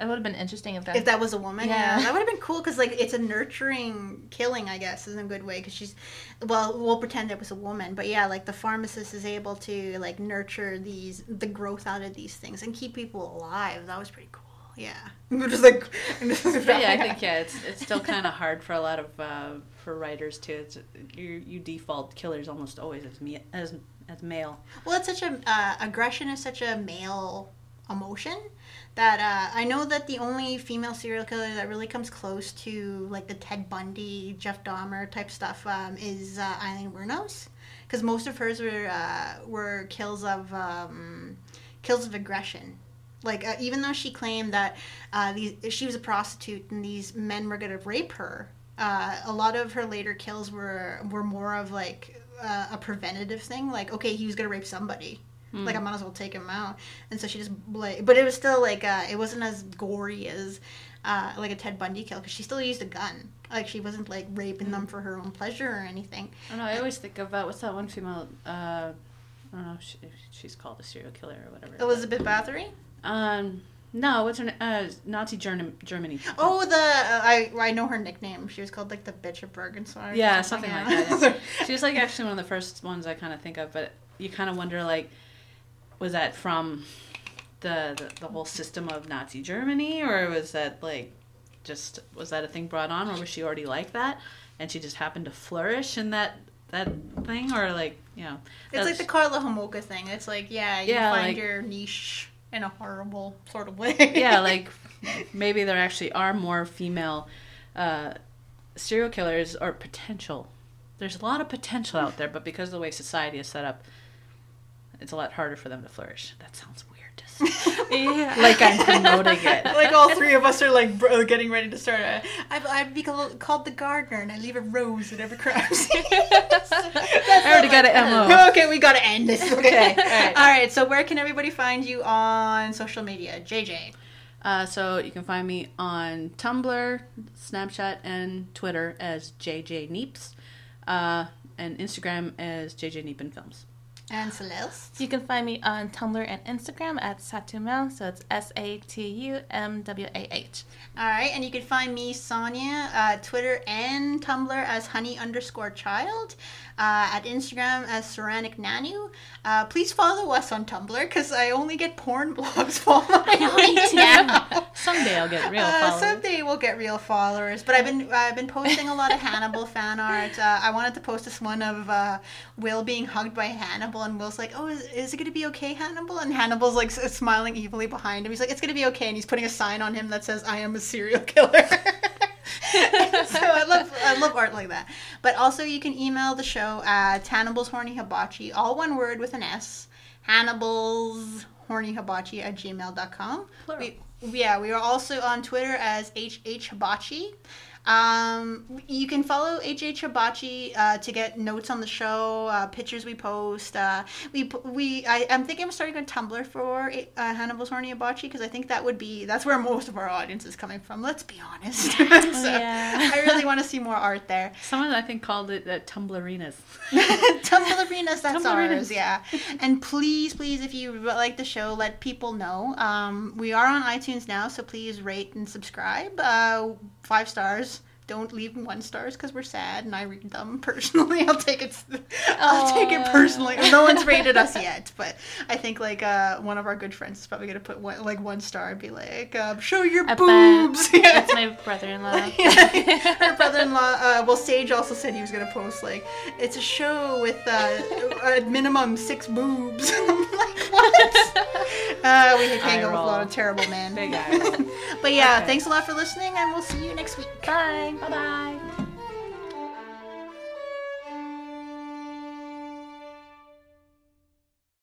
it would have been interesting if that. If that was a woman, yeah, Yeah. that would have been cool because like it's a nurturing killing, I guess, in a good way. Because she's, well, we'll pretend it was a woman, but yeah, like the pharmacist is able to like nurture these the growth out of these things and keep people alive. That was pretty cool. Yeah, just like. But yeah, I think yeah, it's it's still kind of hard for a lot of uh, for writers too. It's you you default killers almost always as me as as male. Well, it's such a uh, aggression is such a male emotion that uh, I know that the only female serial killer that really comes close to like the Ted Bundy, Jeff Dahmer type stuff um, is uh, Aileen Wuornos, because most of hers were uh, were kills of um, kills of aggression. Like uh, even though she claimed that uh, these she was a prostitute and these men were gonna rape her, uh, a lot of her later kills were were more of like uh, a preventative thing. Like okay, he was gonna rape somebody. Like I might as well take him out, and so she just like, but it was still like uh, it wasn't as gory as uh, like a Ted Bundy kill because she still used a gun. Like she wasn't like raping them for her own pleasure or anything. I don't know. I always think of uh, what's that one female? Uh, I don't know if, she, she's called a serial killer or whatever. Elizabeth Bathory. Um, no, what's her name? Uh, Nazi Germ- Germany. Oh, the uh, I I know her nickname. She was called like the bitch of Bergenswein. Yeah, something like yeah. that. She was like actually one of the first ones I kind of think of, but you kind of wonder like, was that from the, the the whole system of Nazi Germany, or was that like just was that a thing brought on, or was she already like that, and she just happened to flourish in that that thing, or like you know, It's like the Karla Homolka thing. It's like, yeah, you Yeah, find like- your niche in a horrible sort of way. yeah, like maybe there actually are more female uh, serial killers or potential. There's a lot of potential out there, but because of the way society is set up, it's a lot harder for them to flourish. That sounds weird to say. Yeah. like I'm promoting it. like all three of us are like bro- getting ready to start. A, I'd, I'd be called, the gardener, and I leave a rose crime scene. I already got an MO. Okay, we gotta end this. Okay, Okay, all right. all right. So where can everybody find you on social media? JJ. Uh, so you can find me on Tumblr, Snapchat, and Twitter as JJ Neeps, uh, and Instagram as JJ Neepin Films. And Celeste. You can find me on Tumblr and Instagram at Satumel, so it's S A T U M W A H. All right, and you can find me, Sonya, uh, Twitter and Tumblr as honey underscore child, uh, at Instagram as Ceranic Nanu. Uh, please follow us on Tumblr because I only get porn blogs following me now. Someday I'll get real Uh, followers. someday we'll get real followers, but I've been I've been posting a lot of Hannibal fan art. Uh, I wanted to post this one of uh, Will being hugged by Hannibal, and Will's like, "Oh, is, is it gonna be okay, Hannibal?" And Hannibal's like smiling evilly behind him. He's like, "It's gonna be okay," and he's putting a sign on him that says, "I am a serial killer." so I love I love art like that. But also, you can email the show at Hannibal's Horny Hibachi, all one word with an S. Hannibal's Horny Hibachi at gmail.com. Plural. We, yeah, we are also on Twitter as HH Hibachi. Um, you can follow HH Hibachi uh, to get notes on the show, uh, pictures we post. Uh, we we I, I'm thinking of starting a Tumblr for uh, Hannibal's Horny Hibachi because I think that would be that's where most of our audience is coming from. Let's be honest. so yeah. I really want to see more art there. Someone I think called it uh, Tumblerinas. Tumblerinas, that's Tumblerinas. ours, yeah. And please, please, if you like the show, let people know. Um, we are on iTunes now, so please rate and subscribe. Five stars. Don't leave one stars because we're sad, and I read them personally. I'll take it. I'll take it personally. No one's rated us yet, but I think like uh, one of our good friends is probably gonna put one, like one star and be like, uh, "Show your I boobs." That's my brother-in-law. Her brother-in-law. Uh, well, Sage also said he was gonna post like it's a show with uh, at minimum six boobs. I'm like, what? Uh, we hang out with a lot of terrible men. Big but yeah, Okay. thanks a lot for listening, and we'll see you next week. Bye. Bye bye.